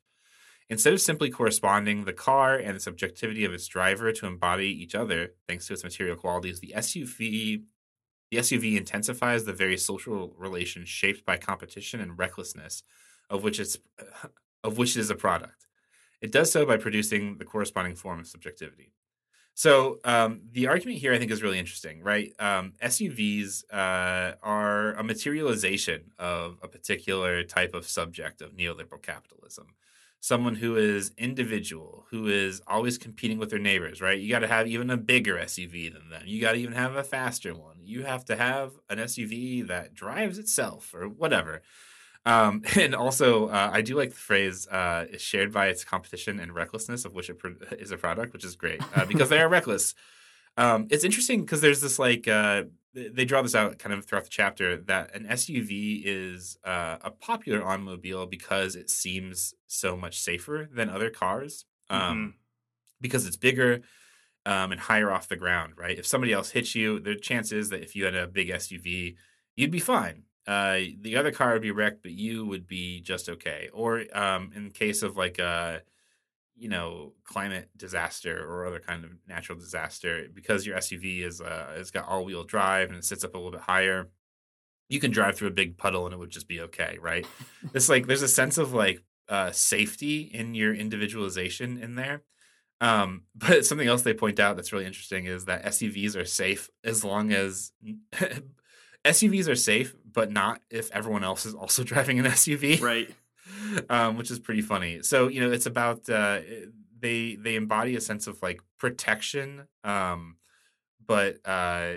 Instead of simply corresponding the car and the subjectivity of its driver to embody each other, thanks to its material qualities, the SUV the SUV intensifies the very social relations shaped by competition and recklessness, of which it's of which it is a product. It does so by producing the corresponding form of subjectivity. So um, the argument here, I think, is really interesting, right? Um, SUVs uh, are a materialization of a particular type of subject of neoliberal capitalism. Someone who is individual, who is always competing with their neighbors, right? You got to have even a bigger SUV than them. You got to even have a faster one. You have to have an SUV that drives itself or whatever. Um, and also, uh, I do like the phrase uh, "is shared by its competition and recklessness of which it pro- is a product," which is great uh, because they are reckless. Um, it's interesting because there's this like uh, they draw this out kind of throughout the chapter that an SUV is uh, a popular automobile because it seems so much safer than other cars um, Mm-hmm. because it's bigger um, and higher off the ground. Right? If somebody else hits you, the chances that if you had a big SUV, you'd be fine uh, the other car would be wrecked, but you would be just okay. Or um, in case of like a, you know, climate disaster or other kind of natural disaster, because your SUV is uh, it's got all wheel drive and it sits up a little bit higher, you can drive through a big puddle and it would just be okay, right? it's like there's a sense of like uh, safety in your individualization in there. Um, but something else they point out that's really interesting is that SUVs are safe as long as SUVs are safe, but not if everyone else is also driving an SUV, Right. Um, which is pretty funny. So you know, it's about uh, they they embody a sense of like protection, um, but uh,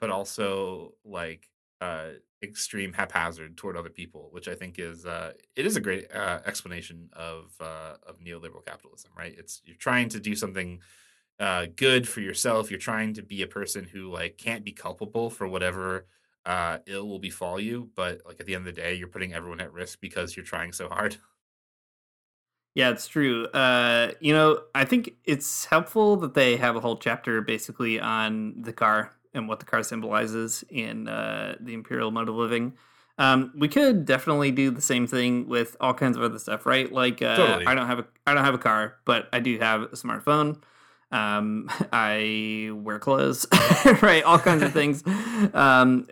but also like uh, extreme haphazard toward other people, which I think is uh, it is a great uh, explanation of uh, of neoliberal capitalism. Right? It's you're trying to do something uh, good for yourself. You're trying to be a person who like can't be culpable for whatever uh, ill will befall you, but like at the end of the day, you're putting everyone at risk because you're trying so hard. Yeah, it's true. Uh, you know, I think it's helpful that they have a whole chapter basically on the car and what the car symbolizes in uh, the imperial mode of living. Um, we could definitely do the same thing with all kinds of other stuff, right? Like, uh, Totally. I don't have a I don't have a car, but I do have a smartphone. Um, I wear clothes, right? All kinds of things. Um,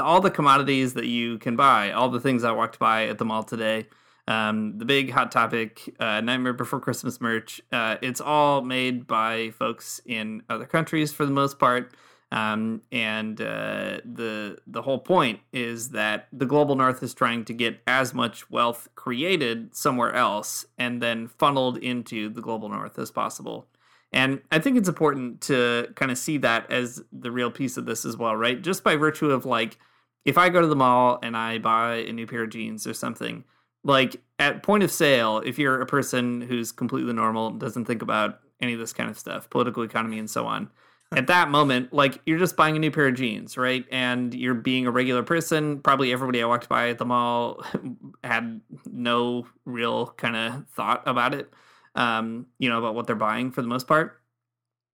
all the commodities that you can buy, all the things I walked by at the mall today. Um, the big hot topic, uh, Nightmare Before Christmas merch. Uh, it's all made by folks in other countries for the most part. Um, and uh, the the whole point is that the global north is trying to get as much wealth created somewhere else and then funneled into the global north as possible. And I think it's important to kind of see that as the real piece of this as well, right? Just by virtue of like, if I go to the mall and I buy a new pair of jeans or something, like at point of sale, if you're a person who's completely normal, doesn't think about any of this kind of stuff, political economy and so on, at that moment, like you're just buying a new pair of jeans, right? And you're being a regular person. Probably everybody I walked by at the mall had no real kind of thought about it, um, you know, about what they're buying for the most part.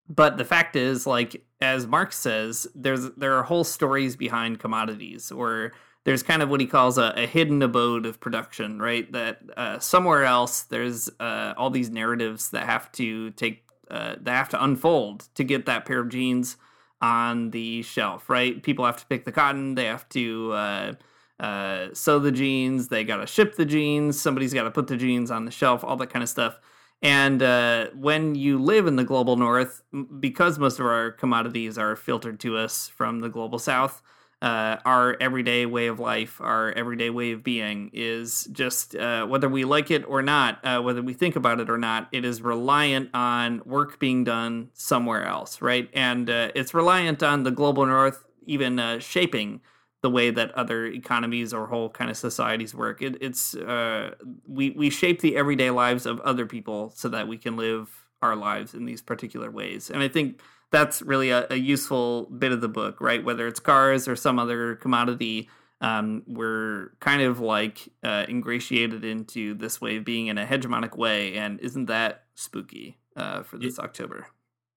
But the fact is, like as Marx says, there's there are whole stories behind commodities, or there's kind of what he calls a, a hidden abode of production, right? That uh, somewhere else there's uh, all these narratives that have to take uh, that have to unfold to get that pair of jeans on the shelf, right? People have to pick the cotton, they have to uh, uh, sew the jeans, they got to ship the jeans, somebody's got to put the jeans on the shelf, all that kind of stuff. And uh, when you live in the global north, because most of our commodities are filtered to us from the global south, uh, our everyday way of life, our everyday way of being is just uh, whether we like it or not, uh, whether we think about it or not, it is reliant on work being done somewhere else, right? And uh, it's reliant on the global north even uh, shaping the way that other economies or whole kind of societies work. It, it's uh, we we shape the everyday lives of other people so that we can live our lives in these particular ways. And I think that's really a, a useful bit of the book, right? Whether it's cars or some other commodity, um, we're kind of like uh, ingratiated into this way of being in a hegemonic way. And isn't that spooky uh, for this October?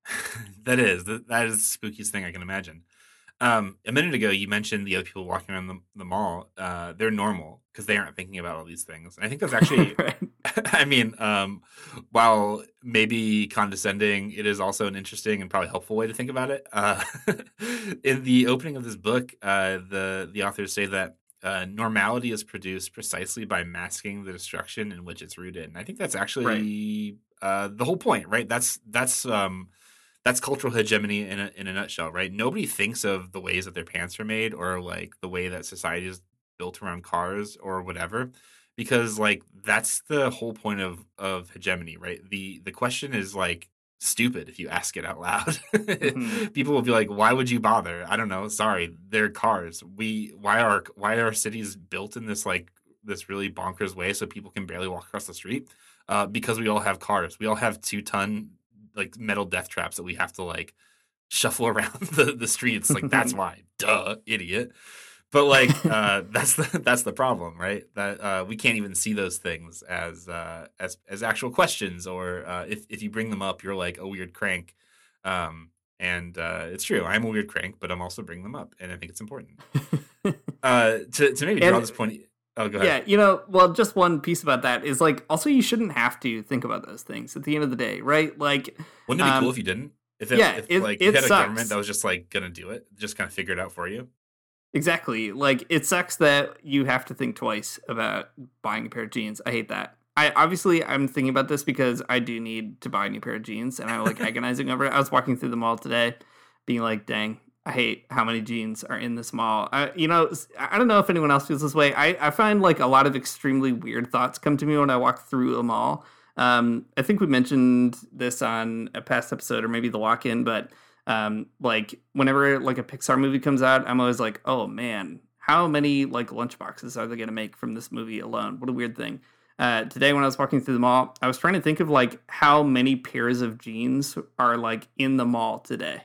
that is that, that is the spookiest thing I can imagine. Um, a minute ago, you mentioned the other people walking around the, the mall. Uh, they're normal because they aren't thinking about all these things. And I think that's actually, right. I mean, um, while maybe condescending, it is also an interesting and probably helpful way to think about it. Uh, in the opening of this book, uh, the the authors say that uh, normality is produced precisely by masking the destruction in which it's rooted, and I think that's actually uh, the whole point, right? That's that's um, that's cultural hegemony in a in a nutshell, right? Nobody thinks of the ways that their pants are made or like the way that society is built around cars or whatever because like that's the whole point of of hegemony, right? The the question is like stupid if you ask it out loud. Mm-hmm. People will be like, "Why would you bother?" I don't know. Sorry, they're cars. We why are why are cities built in this like this really bonkers way so people can barely walk across the street? Uh, because we all have cars. We all have two ton like metal death traps that we have to like shuffle around the the streets. Like that's why. Duh, idiot. But like uh, that's the that's the problem, right? That uh, we can't even see those things as uh, as as actual questions, or uh, if if you bring them up, you're like a weird crank. Um, and uh, it's true, I'm a weird crank, but I'm also bringing them up, and I think it's important. uh, to to maybe draw And- this point. Oh, go ahead. Yeah, you know, well, just one piece about that is like also you shouldn't have to think about those things at the end of the day, right? Like, Wouldn't it be um, cool if you didn't? If, it, yeah, if it- like it you had a government that was just like gonna do it, just kind of figure it out for you. Exactly. Like it sucks that you have to think twice about buying a pair of jeans. I hate that. I obviously I'm thinking about this because I do need to buy a new pair of jeans and I'm like agonizing over it. I was walking through the mall today being like, "Dang, I hate how many jeans are in this mall." I, you know, I don't know if anyone else feels this way. I I find like a lot of extremely weird thoughts come to me when I walk through a mall. Um I think we mentioned this on a past episode or maybe the walk-in, but um like whenever like a pixar movie comes out i'm always like oh man how many like lunchboxes are they going to make from this movie alone what a weird thing uh today when i was walking through the mall i was trying to think of like how many pairs of jeans are like in the mall today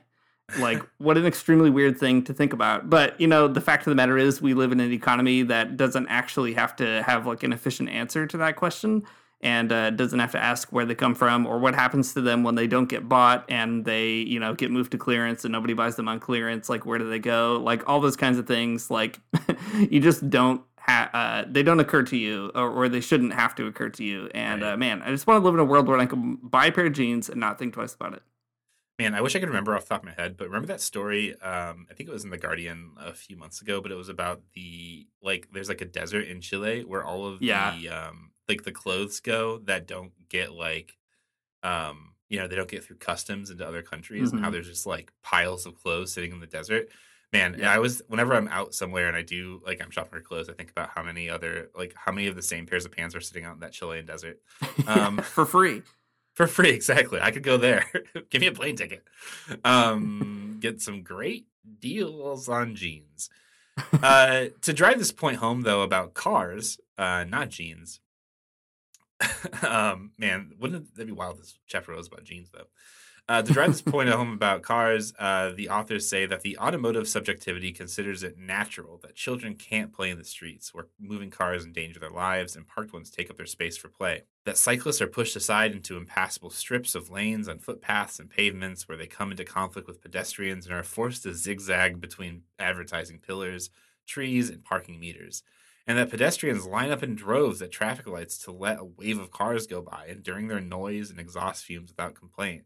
like what an extremely weird thing to think about. But you know the fact of the matter is we live in an economy that doesn't actually have to have like an efficient answer to that question and uh, doesn't have to ask where they come from or what happens to them when they don't get bought and they you know get moved to clearance and nobody buys them on clearance. Like where do they go? Like all those kinds of things like you just don't ha- uh, they don't occur to you or, or they shouldn't have to occur to you. And Right. uh, man i just want to live in a world where i can buy a pair of jeans and not think twice about it Man, I wish I could remember off the top of my head, but remember that story? Um, I think it was in the Guardian a few months ago, but it was about the like there's like a desert in Chile where all of Yeah. the um like the clothes go that don't get like um you know they don't get through customs into other countries and how Mhm. there's just like piles of clothes sitting in the desert. Man, Yeah. I was whenever I'm out somewhere and I do like I'm shopping for clothes, I think about how many other like how many of the same pairs of pants are sitting out in that Chilean desert. Um, for free for free exactly. I could go there. Give me a plane ticket. Um get some great deals on jeans. Uh to drive this point home though about cars uh not jeans. Um man wouldn't that be wild this chapter was about jeans though uh, to drive this point at home about cars, uh, the authors say that the automotive subjectivity considers it natural that children can't play in the streets where moving cars endanger their lives and parked ones take up their space for play. That cyclists are pushed aside into impassable strips of lanes on footpaths and pavements where they come into conflict with pedestrians and are forced to zigzag between advertising pillars, trees, and parking meters. And that pedestrians line up in droves at traffic lights to let a wave of cars go by, enduring their noise and exhaust fumes without complaint.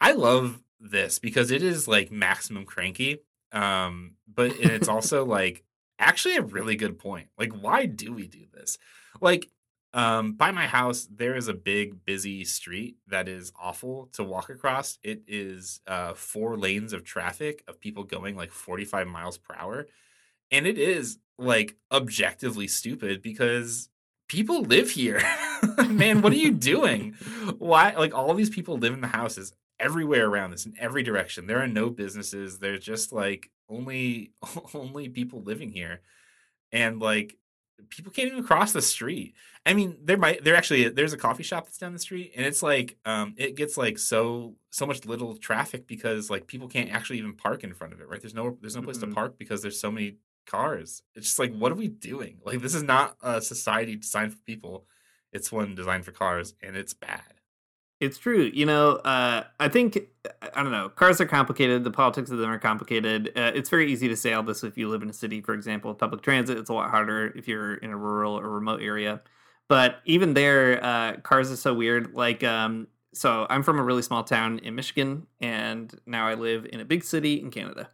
I love this because it is like maximum cranky. Um, but it's also like actually a really good point. Like, why do we do this? Like, um, by my house, there is a big, busy street that is awful to walk across. It is uh, four lanes of traffic of people going like 45 miles per hour. And it is like objectively stupid because people live here. Man, what are you doing? Why? Like, all these people live in the houses everywhere around this in every direction. There are no businesses. There's just like only only people living here. And like people can't even cross the street. I mean, there might there actually there's a coffee shop that's down the street and it's like um it gets like so so much little traffic because like people can't actually even park in front of it, right? There's no there's no place Mhm. to park because there's so many cars. It's just like what are we doing? Like this is not a society designed for people. It's one designed for cars and it's bad. It's true. You know, uh, I think, I don't know, cars are complicated. The politics of them are complicated. Uh, it's very easy to say all this if you live in a city, for example, public transit. It's a lot harder if you're in a rural or remote area. But even there, uh, cars are so weird. Like, um, so I'm from a really small town in Michigan, and now I live in a big city in Canada.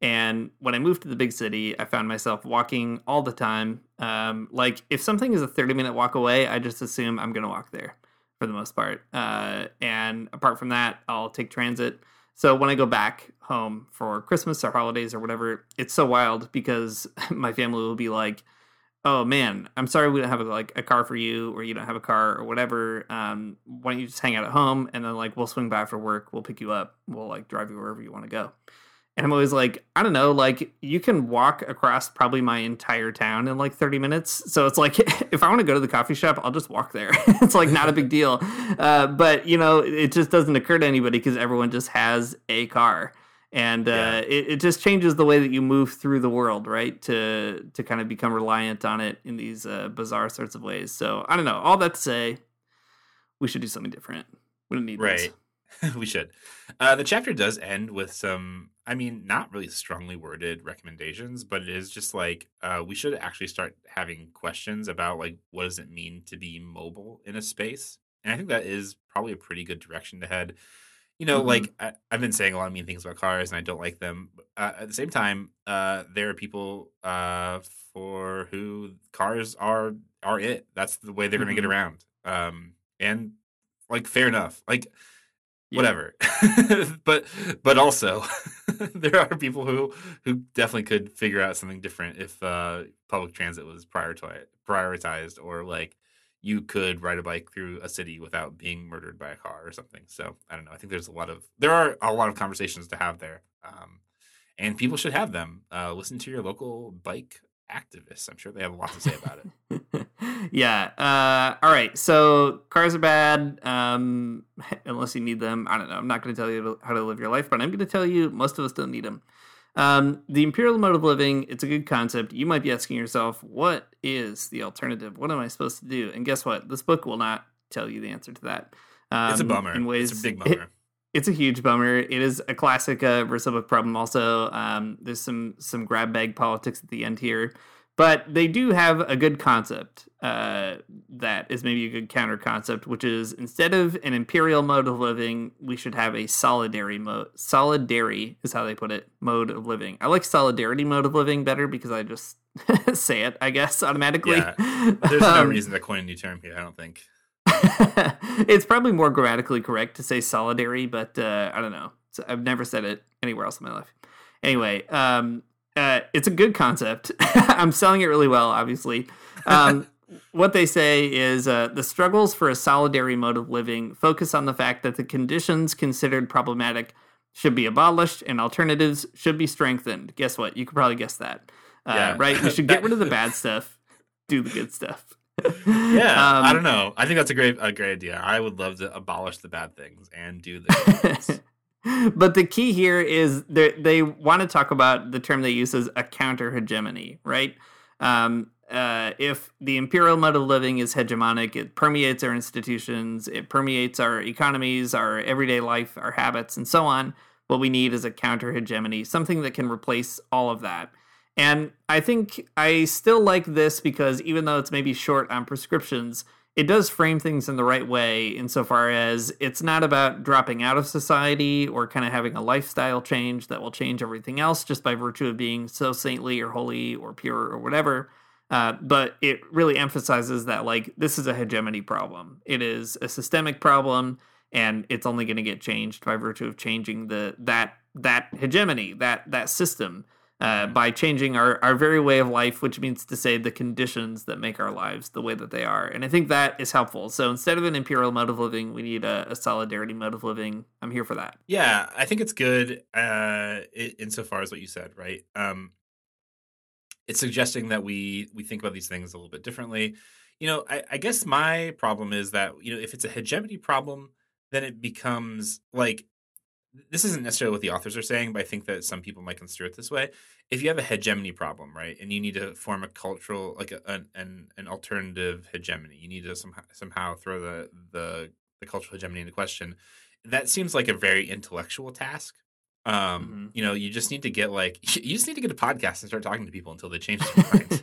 And when I moved to the big city, I found myself walking all the time. Um, like, if something is a 30 minute walk away, I just assume I'm going to walk there for the most part. Uh, and apart from that, I'll take transit. So when I go back home for Christmas or holidays or whatever, it's so wild because my family will be like, "Oh man, I'm sorry we don't have like a car for you, or you don't have a car, or whatever. Um, why don't you just hang out at home, and then like we'll swing by for work, we'll pick you up, we'll like drive you wherever you want to go." And I'm always like, I don't know, like you can walk across probably my entire town in like 30 minutes. So it's like, if I want to go to the coffee shop, I'll just walk there. it's like not a big deal. Uh, but, you know, it just doesn't occur to anybody because everyone just has a car. And uh, Yeah. it, it just changes the way that you move through the world, right? To to kind of become reliant on it in these uh, bizarre sorts of ways. So I don't know. All that to say, we should do something different. We don't need this. We should. Uh, the chapter does end with some, I mean, not really strongly worded recommendations, but it is just like uh, we should actually start having questions about like what does it mean to be mobile in a space, and I think that is probably a pretty good direction to head. You know, Mhm. like I, I've been saying a lot of mean things about cars, and I don't like them. Uh, at the same time, uh, there are people uh, for who cars are are it. That's the way they're going to get around. Um, and like, fair enough. Like, Yeah. whatever. but but also, there are people who who definitely could figure out something different if uh, public transit was prioritized prioritized or like you could ride a bike through a city without being murdered by a car or something. So I don't know. I think there's a lot of there are a lot of conversations to have there, um, and people should have them. Uh, listen to your local bike activists. I'm sure they have a lot to say about it. yeah. Uh, all right. So cars are bad um, unless you need them. I don't know. I'm not going to tell you how to live your life, but I'm going to tell you most of us don't need them. Um, the imperial mode of living, it's a good concept. You might be asking yourself, what is the alternative? What am I supposed to do? And guess what? This book will not tell you the answer to that. Um, it's a bummer. In ways, it's a big it- bummer. It's a huge bummer. It is a classic uh, problem. Also, um, there's some some grab bag politics at the end here, but they do have a good concept uh, that is maybe a good counter concept, which is instead of an imperial mode of living, we should have a solidary mode. Solidary is how they put it. Mode of living. I like solidarity mode of living better because I just say it, I guess, automatically. Yeah. There's no Um, reason to coin a new term here. I don't think. it's probably more grammatically correct to say solidary, but uh, I don't know. So I've never said it anywhere else in my life. Anyway, um, uh, it's a good concept. I'm selling it really well, obviously. Um, what they say is uh, the struggles for a solidary mode of living focus on the fact that the conditions considered problematic should be abolished and alternatives should be strengthened. Guess what? You could probably guess that. Uh, Yeah. Right? We should get rid of the bad stuff, do the good stuff. Yeah, I Um, don't know. I think that's a great a great idea. I would love to abolish the bad things and do the good things. but the key here is they they want to talk about the term they use as a counter hegemony, right? Um, uh, if the imperial mode of living is hegemonic, it permeates our institutions, it permeates our economies, our everyday life, our habits, and so on. What we need is a counter hegemony, something that can replace all of that. And I think I still like this because even though it's maybe short on prescriptions, it does frame things in the right way insofar as it's not about dropping out of society or kind of having a lifestyle change that will change everything else just by virtue of being so saintly or holy or pure or whatever. Uh, but it really emphasizes that like this is a hegemony problem. It is a systemic problem, and it's only going to get changed by virtue of changing the that that hegemony that that system uh, by changing our, our very way of life, which means to say the conditions that make our lives the way that they are. And I think that is helpful. So instead of an imperial mode of living, we need a, a solidarity mode of living. I'm here for that. Yeah, I think it's good uh, insofar as what you said, right? Um, it's suggesting that we we think about these things a little bit differently. You know, I, I guess my problem is that you know if it's a hegemony problem, then it becomes like this isn't necessarily what the authors are saying, but I think that some people might construe it this way. If you have a hegemony problem, right, and you need to form a cultural, like a, an, an an alternative hegemony, you need to somehow somehow throw the the the cultural hegemony into question. That seems like a very intellectual task. Um, Mhm. you know, you just need to get like you just need to get a podcast and start talking to people until they change their mind,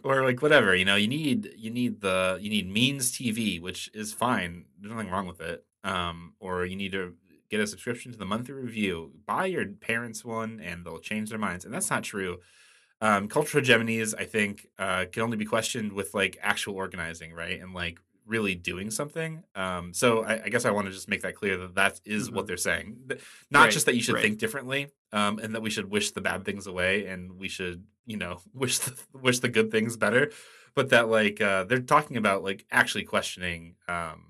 or like whatever. You know, you need you need the you need means TV, which is fine. There's nothing wrong with it. Um, or you need to get a subscription to the monthly review. Buy your parents one, and they'll change their minds. And that's not true. Um, cultural hegemonies, I think, uh, can only be questioned with like actual organizing, right? And like really doing something. Um, so I, I guess I want to just make that clear that that is what Mhm. they're saying. Not Right, just that you should right. think differently, um, and that we should wish the bad things away, and we should, you know, wish the, wish the good things better, but that like uh, they're talking about like actually questioning, um,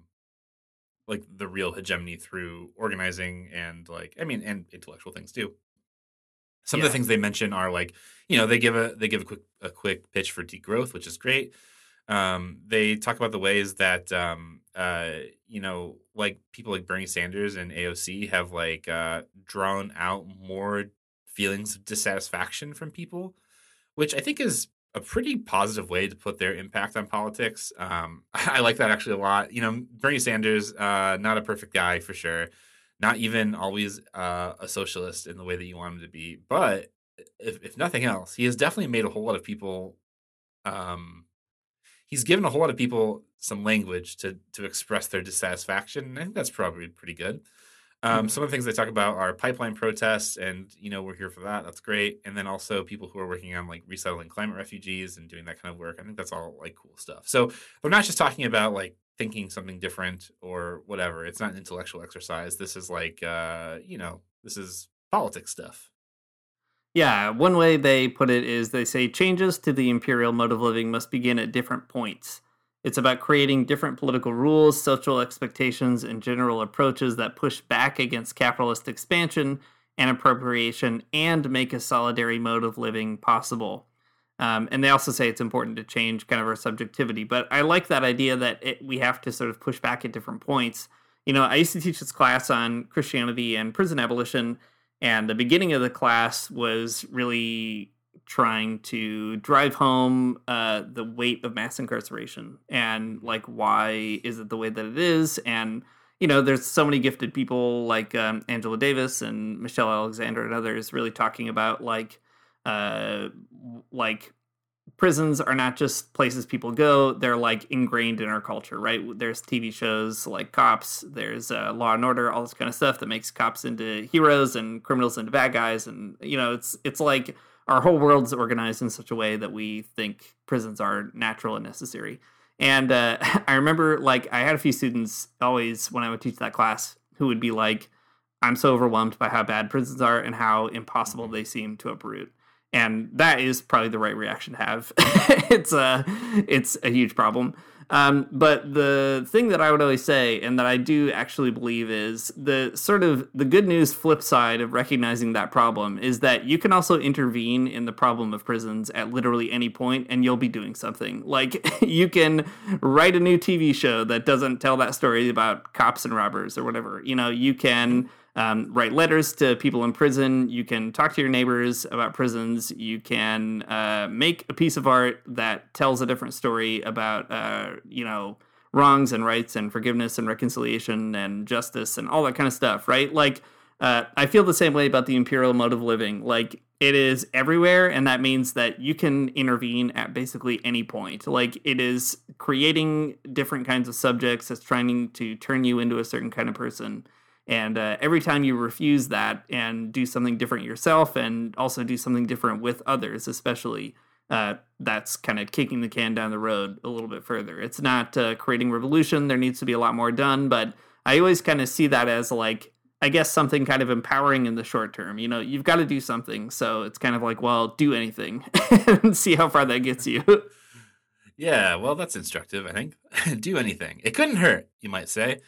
like the real hegemony through organizing and like I mean, and intellectual things too. Some of the things they mention are like, you know, they give a they give a quick a quick pitch for degrowth, which is great. Um, they talk about the ways that um, uh, you know, like people like Bernie Sanders and AOC have like uh, drawn out more feelings of dissatisfaction from people, which I think is a pretty positive way to put their impact on politics. Um, I like that actually a lot. You know, Bernie Sanders, uh, not a perfect guy for sure, not even always uh, a socialist in the way that you want him to be, but if, if nothing else, he has definitely made a whole lot of people. Um, he's given a whole lot of people some language to to express their dissatisfaction. and I think that's probably pretty good. Um, Mhm. Some of the things they talk about are pipeline protests, and you know we're here for that. That's great. And then also people who are working on like resettling climate refugees and doing that kind of work. I think that's all like cool stuff. So they're not just talking about like thinking something different or whatever. It's not an intellectual exercise. This is like uh, you know this is politics stuff. Yeah, one way they put it is they say changes to the imperial mode of living must begin at different points. It's about creating different political rules, social expectations, and general approaches that push back against capitalist expansion and appropriation and make a solidary mode of living possible. Um, and they also say it's important to change kind of our subjectivity. But I like that idea that it, we have to sort of push back at different points. You know, I used to teach this class on Christianity and prison abolition, and the beginning of the class was really trying to drive home uh, the weight of mass incarceration and like why is it the way that it is? And you know there's so many gifted people like um, angela davis and michelle alexander and others really talking about like uh like prisons are not just places people go they're like ingrained in our culture right? There's tv shows like cops there's uh, law and order all this kind of stuff that makes cops into heroes and criminals into bad guys and you know it's it's like our whole world's organized in such a way that we think prisons are natural and necessary and uh, i remember like i had a few students always when i would teach that class who would be like i'm so overwhelmed by how bad prisons are and how impossible they seem to uproot and that is probably the right reaction to have. it's a it's a huge problem. Um, but the thing that I would always say, and that I do actually believe, is the sort of the good news flip side of recognizing that problem is that you can also intervene in the problem of prisons at literally any point, and you'll be doing something. Like you can write a new TV show that doesn't tell that story about cops and robbers or whatever. You know, you can um, write letters to people in prison. You can talk to your neighbors about prisons. You can uh, make a piece of art that tells a different story about, uh, you know, wrongs and rights and forgiveness and reconciliation and justice and all that kind of stuff, right? Like, uh, I feel the same way about the imperial mode of living. Like, it is everywhere, and that means that you can intervene at basically any point. Like, it is creating different kinds of subjects. It's trying to turn you into a certain kind of person. And uh, every time you refuse that and do something different yourself, and also do something different with others, especially, uh, that's kind of kicking the can down the road a little bit further. It's not uh, creating revolution. There needs to be a lot more done, but I always kind of see that as like, I guess, something kind of empowering in the short term. You know, you've got to do something. So it's kind of like, well, do anything and see how far that gets you. Yeah, well, that's instructive. I think do anything. It couldn't hurt, you might say.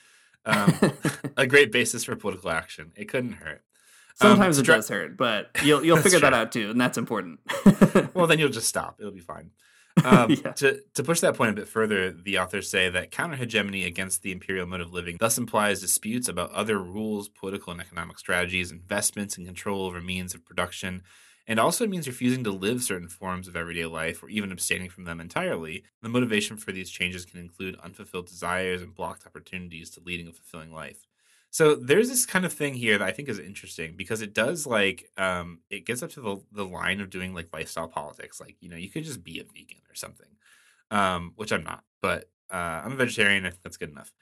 Um, a great basis for political action. It couldn't hurt. Um, Sometimes it stra- does hurt, but you'll you'll figure that out too, and that's important. well, then you'll just stop. It'll be fine. Um, Yeah. to, to push that point a bit further, the authors say that counter hegemony against the imperial mode of living thus implies disputes about other rules, political and economic strategies, investments, and control over means of production, and also means refusing to live certain forms of everyday life or even abstaining from them entirely. The motivation for these changes can include unfulfilled desires and blocked opportunities to leading a fulfilling life. So there's this kind of thing here that I think is interesting because it does like um it gets up to the the line of doing like lifestyle politics. Like, you know, you could just be a vegan or something. Um, which I'm not, but uh I'm a vegetarian, that's good enough.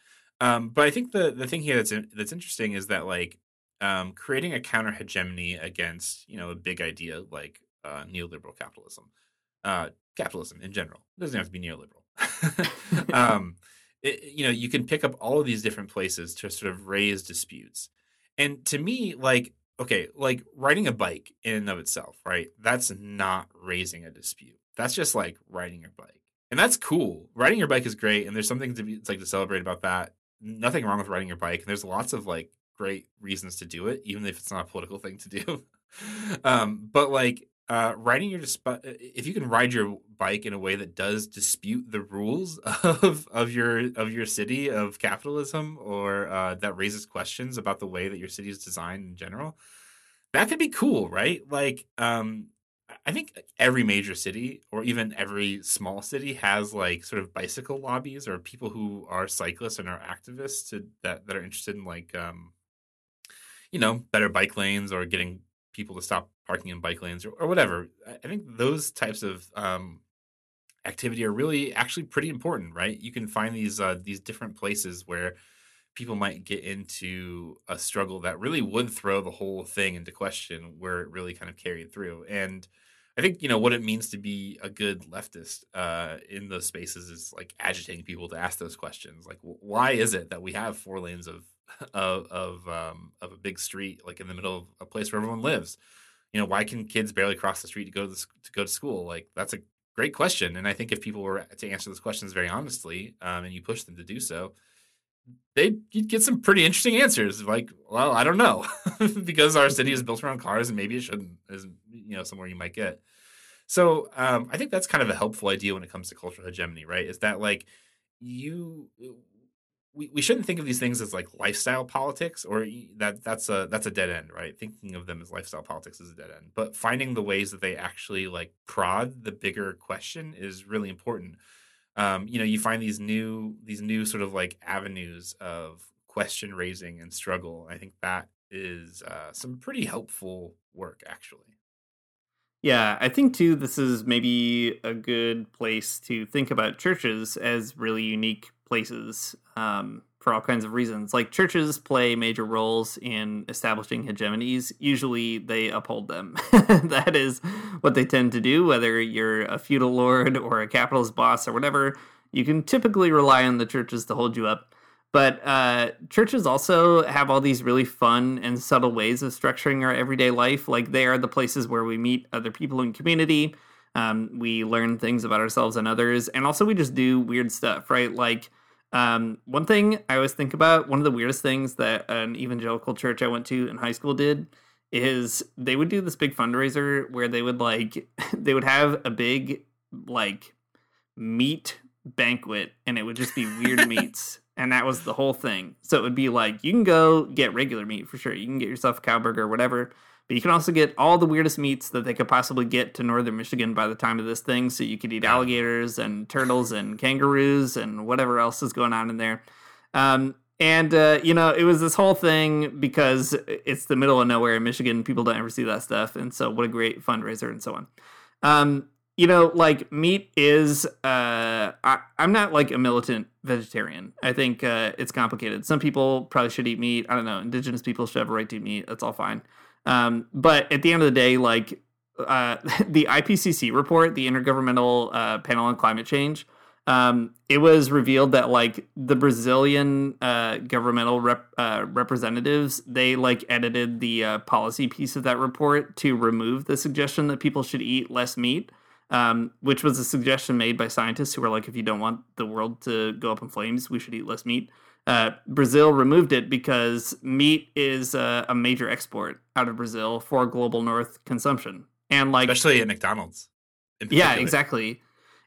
Um, but I think the the thing here that's in, that's interesting is that like um creating a counter hegemony against, you know, a big idea like uh neoliberal capitalism. Uh capitalism in general. It doesn't have to be neoliberal. um it, you know, you can pick up all of these different places to sort of raise disputes. And to me, like, okay, like riding a bike in and of itself, right? That's not raising a dispute. That's just like riding your bike. And that's cool. Riding your bike is great. And there's something to be, it's like to celebrate about that. Nothing wrong with riding your bike. And there's lots of like great reasons to do it, even if it's not a political thing to do. um, but like uh, riding your disp- if you can ride your bike in a way that does dispute the rules of of your of your city of capitalism or uh, that raises questions about the way that your city is designed in general that could be cool right like um i think every major city or even every small city has like sort of bicycle lobbies or people who are cyclists and are activists to, that that are interested in like um you know better bike lanes or getting people to stop parking in bike lanes or, or whatever. I think those types of um, activity are really actually pretty important, right? You can find these uh, these different places where people might get into a struggle that really would throw the whole thing into question where it really kind of carried through. And I think you know what it means to be a good leftist uh, in those spaces is like agitating people to ask those questions. Like, why is it that we have four lanes of of of, um, of a big street, like in the middle of a place where everyone lives. You know, why can kids barely cross the street to go to, the, to go to school? Like that's a great question, and I think if people were to answer those questions very honestly, um, and you push them to do so, they you'd get some pretty interesting answers. Like, well, I don't know, because our city is built around cars, and maybe it shouldn't. Is you know somewhere you might get. So um, I think that's kind of a helpful idea when it comes to cultural hegemony, right? Is that like you we, we shouldn't think of these things as like lifestyle politics or that that's a that's a dead end right? Thinking of them as lifestyle politics is a dead end. But finding the ways that they actually like prod the bigger question is really important. Um, you know you find these new these new sort of like avenues of question raising and struggle. I think that is uh, some pretty helpful work actually. Yeah, I think too, this is maybe a good place to think about churches as really unique places um, for all kinds of reasons. Like churches play major roles in establishing hegemonies. Usually they uphold them. that is what they tend to do, whether you're a feudal lord or a capitalist boss or whatever. You can typically rely on the churches to hold you up. But uh, churches also have all these really fun and subtle ways of structuring our everyday life. Like they are the places where we meet other people in community. Um, we learn things about ourselves and others, and also we just do weird stuff, right? Like um, one thing I always think about, one of the weirdest things that an evangelical church I went to in high school did is they would do this big fundraiser where they would like they would have a big like meat banquet and it would just be weird meats and that was the whole thing. So it would be like you can go get regular meat for sure. You can get yourself a cow burger or whatever, but you can also get all the weirdest meats that they could possibly get to northern Michigan by the time of this thing. So you could eat alligators and turtles and kangaroos and whatever else is going on in there. Um, and uh, you know, it was this whole thing because it's the middle of nowhere in Michigan. People don't ever see that stuff, and so what a great fundraiser and so on. Um, you know, like meat is. Uh, I, am not like a militant vegetarian. I think uh, it's complicated. Some people probably should eat meat. I don't know. Indigenous people should have a right to eat meat. That's all fine. Um, but at the end of the day, like uh, the IPCC report, the Intergovernmental uh, Panel on Climate Change, um, it was revealed that like the Brazilian uh, governmental rep, uh, representatives, they like edited the uh, policy piece of that report to remove the suggestion that people should eat less meat. Um, which was a suggestion made by scientists who were like, if you don't want the world to go up in flames, we should eat less meat. Uh, Brazil removed it because meat is uh, a major export out of Brazil for global North consumption, and like especially at McDonald's. Yeah, exactly.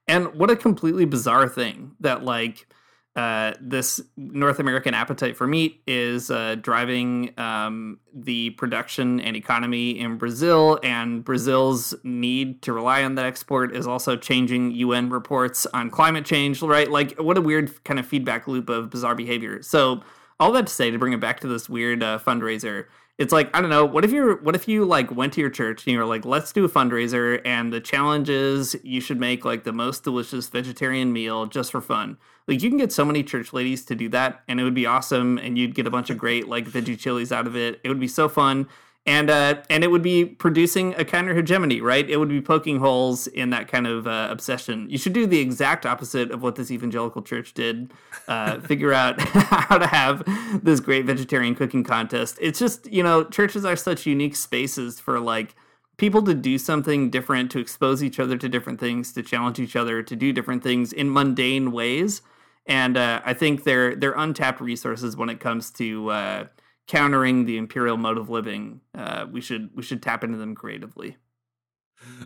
And what a completely bizarre thing that like uh, this North American appetite for meat is uh, driving um, the production and economy in Brazil, and Brazil's need to rely on that export is also changing UN reports on climate change. Right? Like, what a weird kind of feedback loop of bizarre behavior. So, all that to say, to bring it back to this weird uh, fundraiser, it's like I don't know. What if you're what if you like went to your church and you were like, let's do a fundraiser, and the challenge is you should make like the most delicious vegetarian meal just for fun. Like you can get so many church ladies to do that, and it would be awesome, and you'd get a bunch of great like veggie chilies out of it. It would be so fun. and uh, and it would be producing a counter hegemony, right? It would be poking holes in that kind of uh, obsession. You should do the exact opposite of what this evangelical church did. Uh, figure out how to have this great vegetarian cooking contest. It's just you know churches are such unique spaces for like people to do something different, to expose each other to different things, to challenge each other, to do different things in mundane ways. And uh, I think they're they're untapped resources when it comes to uh, countering the imperial mode of living. Uh, we should we should tap into them creatively.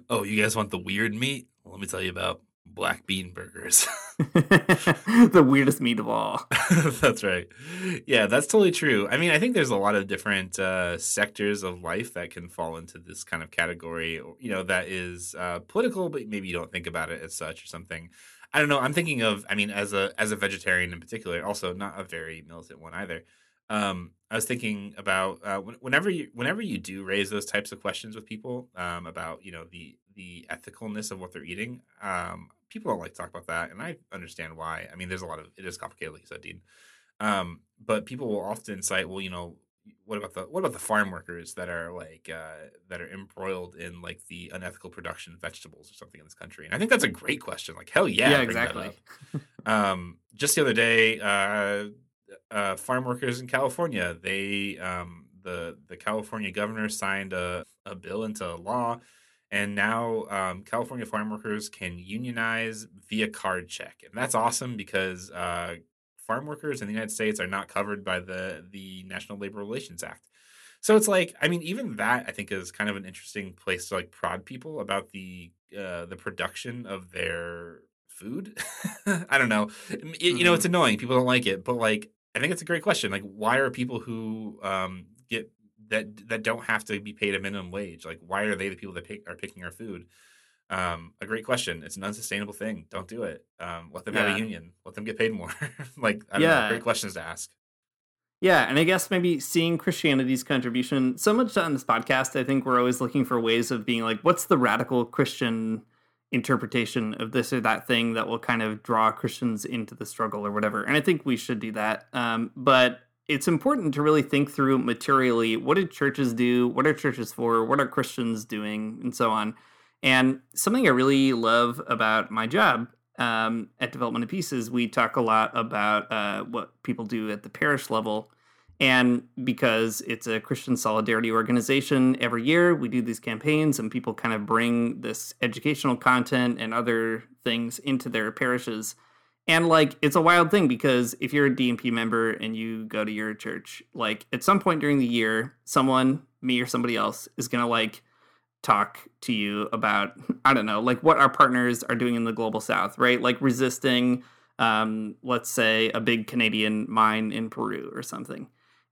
Oh, you guys want the weird meat? Well, let me tell you about black bean burgers. the weirdest meat of all. that's right. Yeah, that's totally true. I mean, I think there's a lot of different uh, sectors of life that can fall into this kind of category. You know, that is uh, political, but maybe you don't think about it as such or something. I don't know. I'm thinking of. I mean, as a as a vegetarian in particular, also not a very militant one either um, I was thinking about uh, whenever you whenever you do raise those types of questions with people um, about you know the the ethicalness of what they're eating. Um, people don't like to talk about that, and I understand why. I mean, there's a lot of it is complicated, like you said, Dean. Um, but people will often cite, well, you know, what about the what about the farm workers that are like uh, that are embroiled in like the unethical production of vegetables or something in this country? And I think that's a great question. Like, hell yeah, yeah, exactly. um, just the other day, uh, uh, farm workers in California. They um, the the California governor signed a, a bill into law, and now um, California farm workers can unionize via card check, and that's awesome because uh, farm workers in the United States are not covered by the the National Labor Relations Act. So it's like, I mean, even that I think is kind of an interesting place to like prod people about the uh, the production of their food. I don't know. It, mm-hmm. You know, it's mm-hmm. annoying. People don't like it, but like I think it's a great question. Like, why are people who um, get that that don't have to be paid a minimum wage? Like, why are they the people that pick, are picking our food? Um, a great question. It's an unsustainable thing. Don't do it. Um, let them yeah. have a union. Let them get paid more. like, yeah, know, great questions to ask. Yeah, and I guess maybe seeing Christianity's contribution so much on this podcast, I think we're always looking for ways of being like, what's the radical Christian interpretation of this or that thing that will kind of draw Christians into the struggle or whatever. And I think we should do that. Um, but it's important to really think through materially what did churches do? What are churches for? What are Christians doing? And so on. And something I really love about my job um, at Development and Peace is we talk a lot about uh, what people do at the parish level and because it's a Christian solidarity organization, every year we do these campaigns and people kind of bring this educational content and other things into their parishes. And like it's a wild thing because if you're a DMP member and you go to your church, like at some point during the year, someone, me or somebody else, is gonna like talk to you about, I don't know, like what our partners are doing in the global south, right? Like resisting um, let's say a big Canadian mine in Peru or something.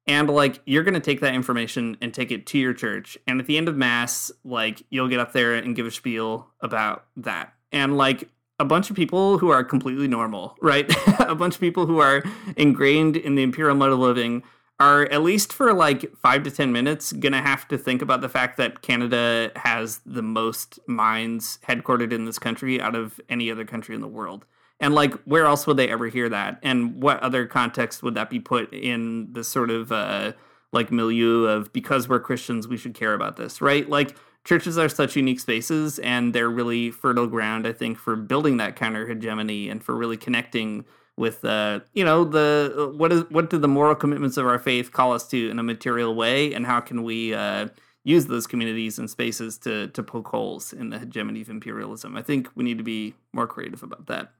And like you're going to take that information and take it to your church. And at the end of mass like you'll get up there and give a spiel about that. And like a bunch of people who are completely normal right? A bunch of people who are ingrained in the imperial mode of living are at least for like five to ten minutes gonna have to think about the fact that canada has the most mines headquartered in this country out of any other country in the world. And like where else would they ever hear that? And what other context would that be put in the sort of uh like milieu of because we're christians we should care about this right? Like churches are such unique spaces and they're really fertile ground i think for building that counter hegemony and for really connecting with uh you know the what is what do the moral commitments of our faith call us to in a material way and how can we uh use those communities and spaces to to poke holes in the hegemony of imperialism i think we need to be more creative about that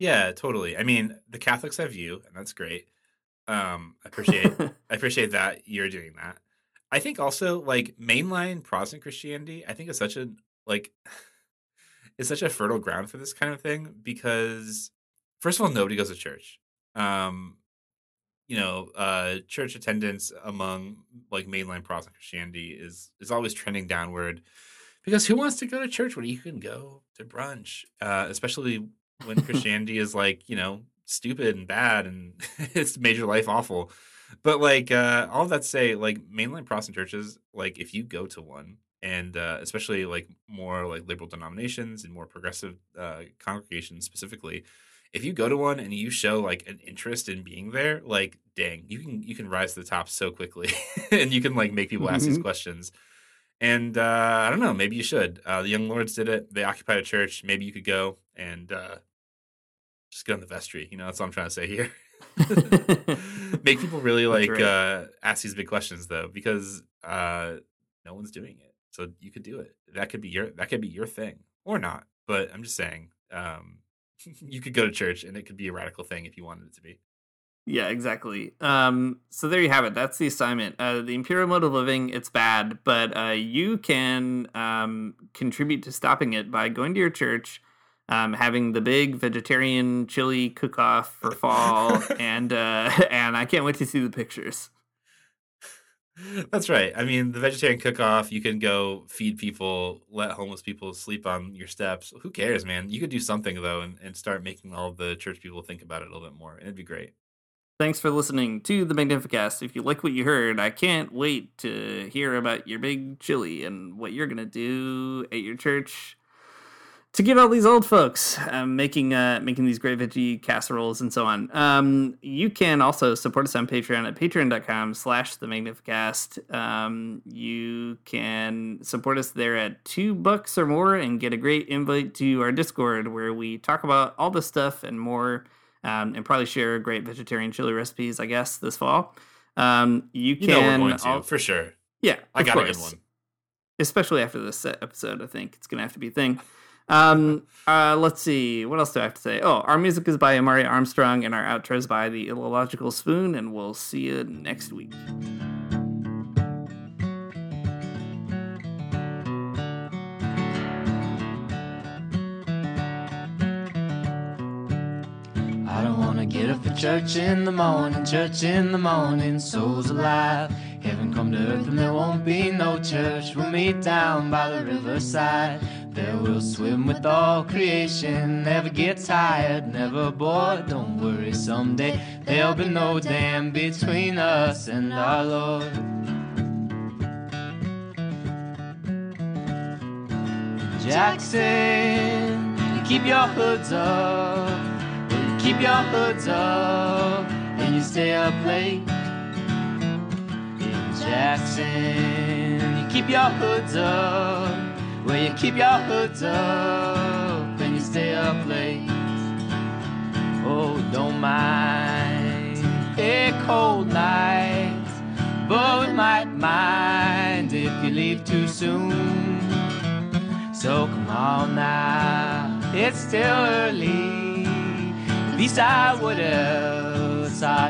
yeah, totally. I mean, the Catholics have you, and that's great. Um, I appreciate I appreciate that you're doing that. I think also like mainline Protestant Christianity, I think is such a like is such a fertile ground for this kind of thing because first of all, nobody goes to church. Um, you know, uh, church attendance among like mainline Protestant Christianity is is always trending downward because who wants to go to church when you can go to brunch, uh, especially when Christianity is like, you know, stupid and bad and it's made your life awful. But like uh all that say, like mainline Protestant churches, like if you go to one and uh, especially like more like liberal denominations and more progressive uh, congregations specifically, if you go to one and you show like an interest in being there, like dang, you can you can rise to the top so quickly, and you can like make people ask these Mhm. questions. And uh, I don't know, maybe you should. Uh, the Young Lords did it. They occupied a church. Maybe you could go and uh, just get on the vestry. You know, that's what I'm trying to say here. Make people really like right. uh, ask these big questions though, because uh, no one's doing it. So you could do it. That could be your that could be your thing or not. But I'm just saying, um, you could go to church and it could be a radical thing if you wanted it to be. Yeah, exactly. Um, so there you have it. That's the assignment. Uh, the imperial mode of living, it's bad, but uh, you can um, contribute to stopping it by going to your church, um, having the big vegetarian chili cook-off for fall, and uh, and I can't wait to see the pictures. That's right. I mean, the vegetarian cook-off, you can go feed people, let homeless people sleep on your steps. Who cares, man? You could do something though, and, and start making all the church people think about it a little bit more. It'd be great. Thanks for listening to the Magnificast. If you like what you heard, I can't wait to hear about your big chili and what you're gonna do at your church to give all these old folks um, making uh, making these great veggie casseroles and so on. Um, you can also support us on Patreon at patreon.com slash the Magnificast. Um, you can support us there at two bucks or more and get a great invite to our Discord where we talk about all this stuff and more um, and probably share great vegetarian chili recipes, I guess, this fall. Um, you You can know we're going to al- for sure. yeah, I got a good one. Especially after this episode, I think it's gonna have to be a thing. Um, uh, let's see, what else do I have to say? Oh, our music is by Amaryah Armstrong, and our outro is by the Illogical Spoon, and we'll see you next week. I don't wanna get up for church in the morning, church in the morning, souls alive. Heaven come to earth and there won't be no church. We'll meet down by the riverside. There we'll swim with all creation. Never get tired, never bored. Don't worry, someday there'll be no dam between us and our Lord. Jackson, you keep your hoods up. You keep your hoods up and you stay up late. Jackson, you keep your hoods up. Well, you keep your hoods up and you stay up late. Oh, don't mind a cold night, but we might mind if you leave too soon. So come on now, it's still early. At least I would I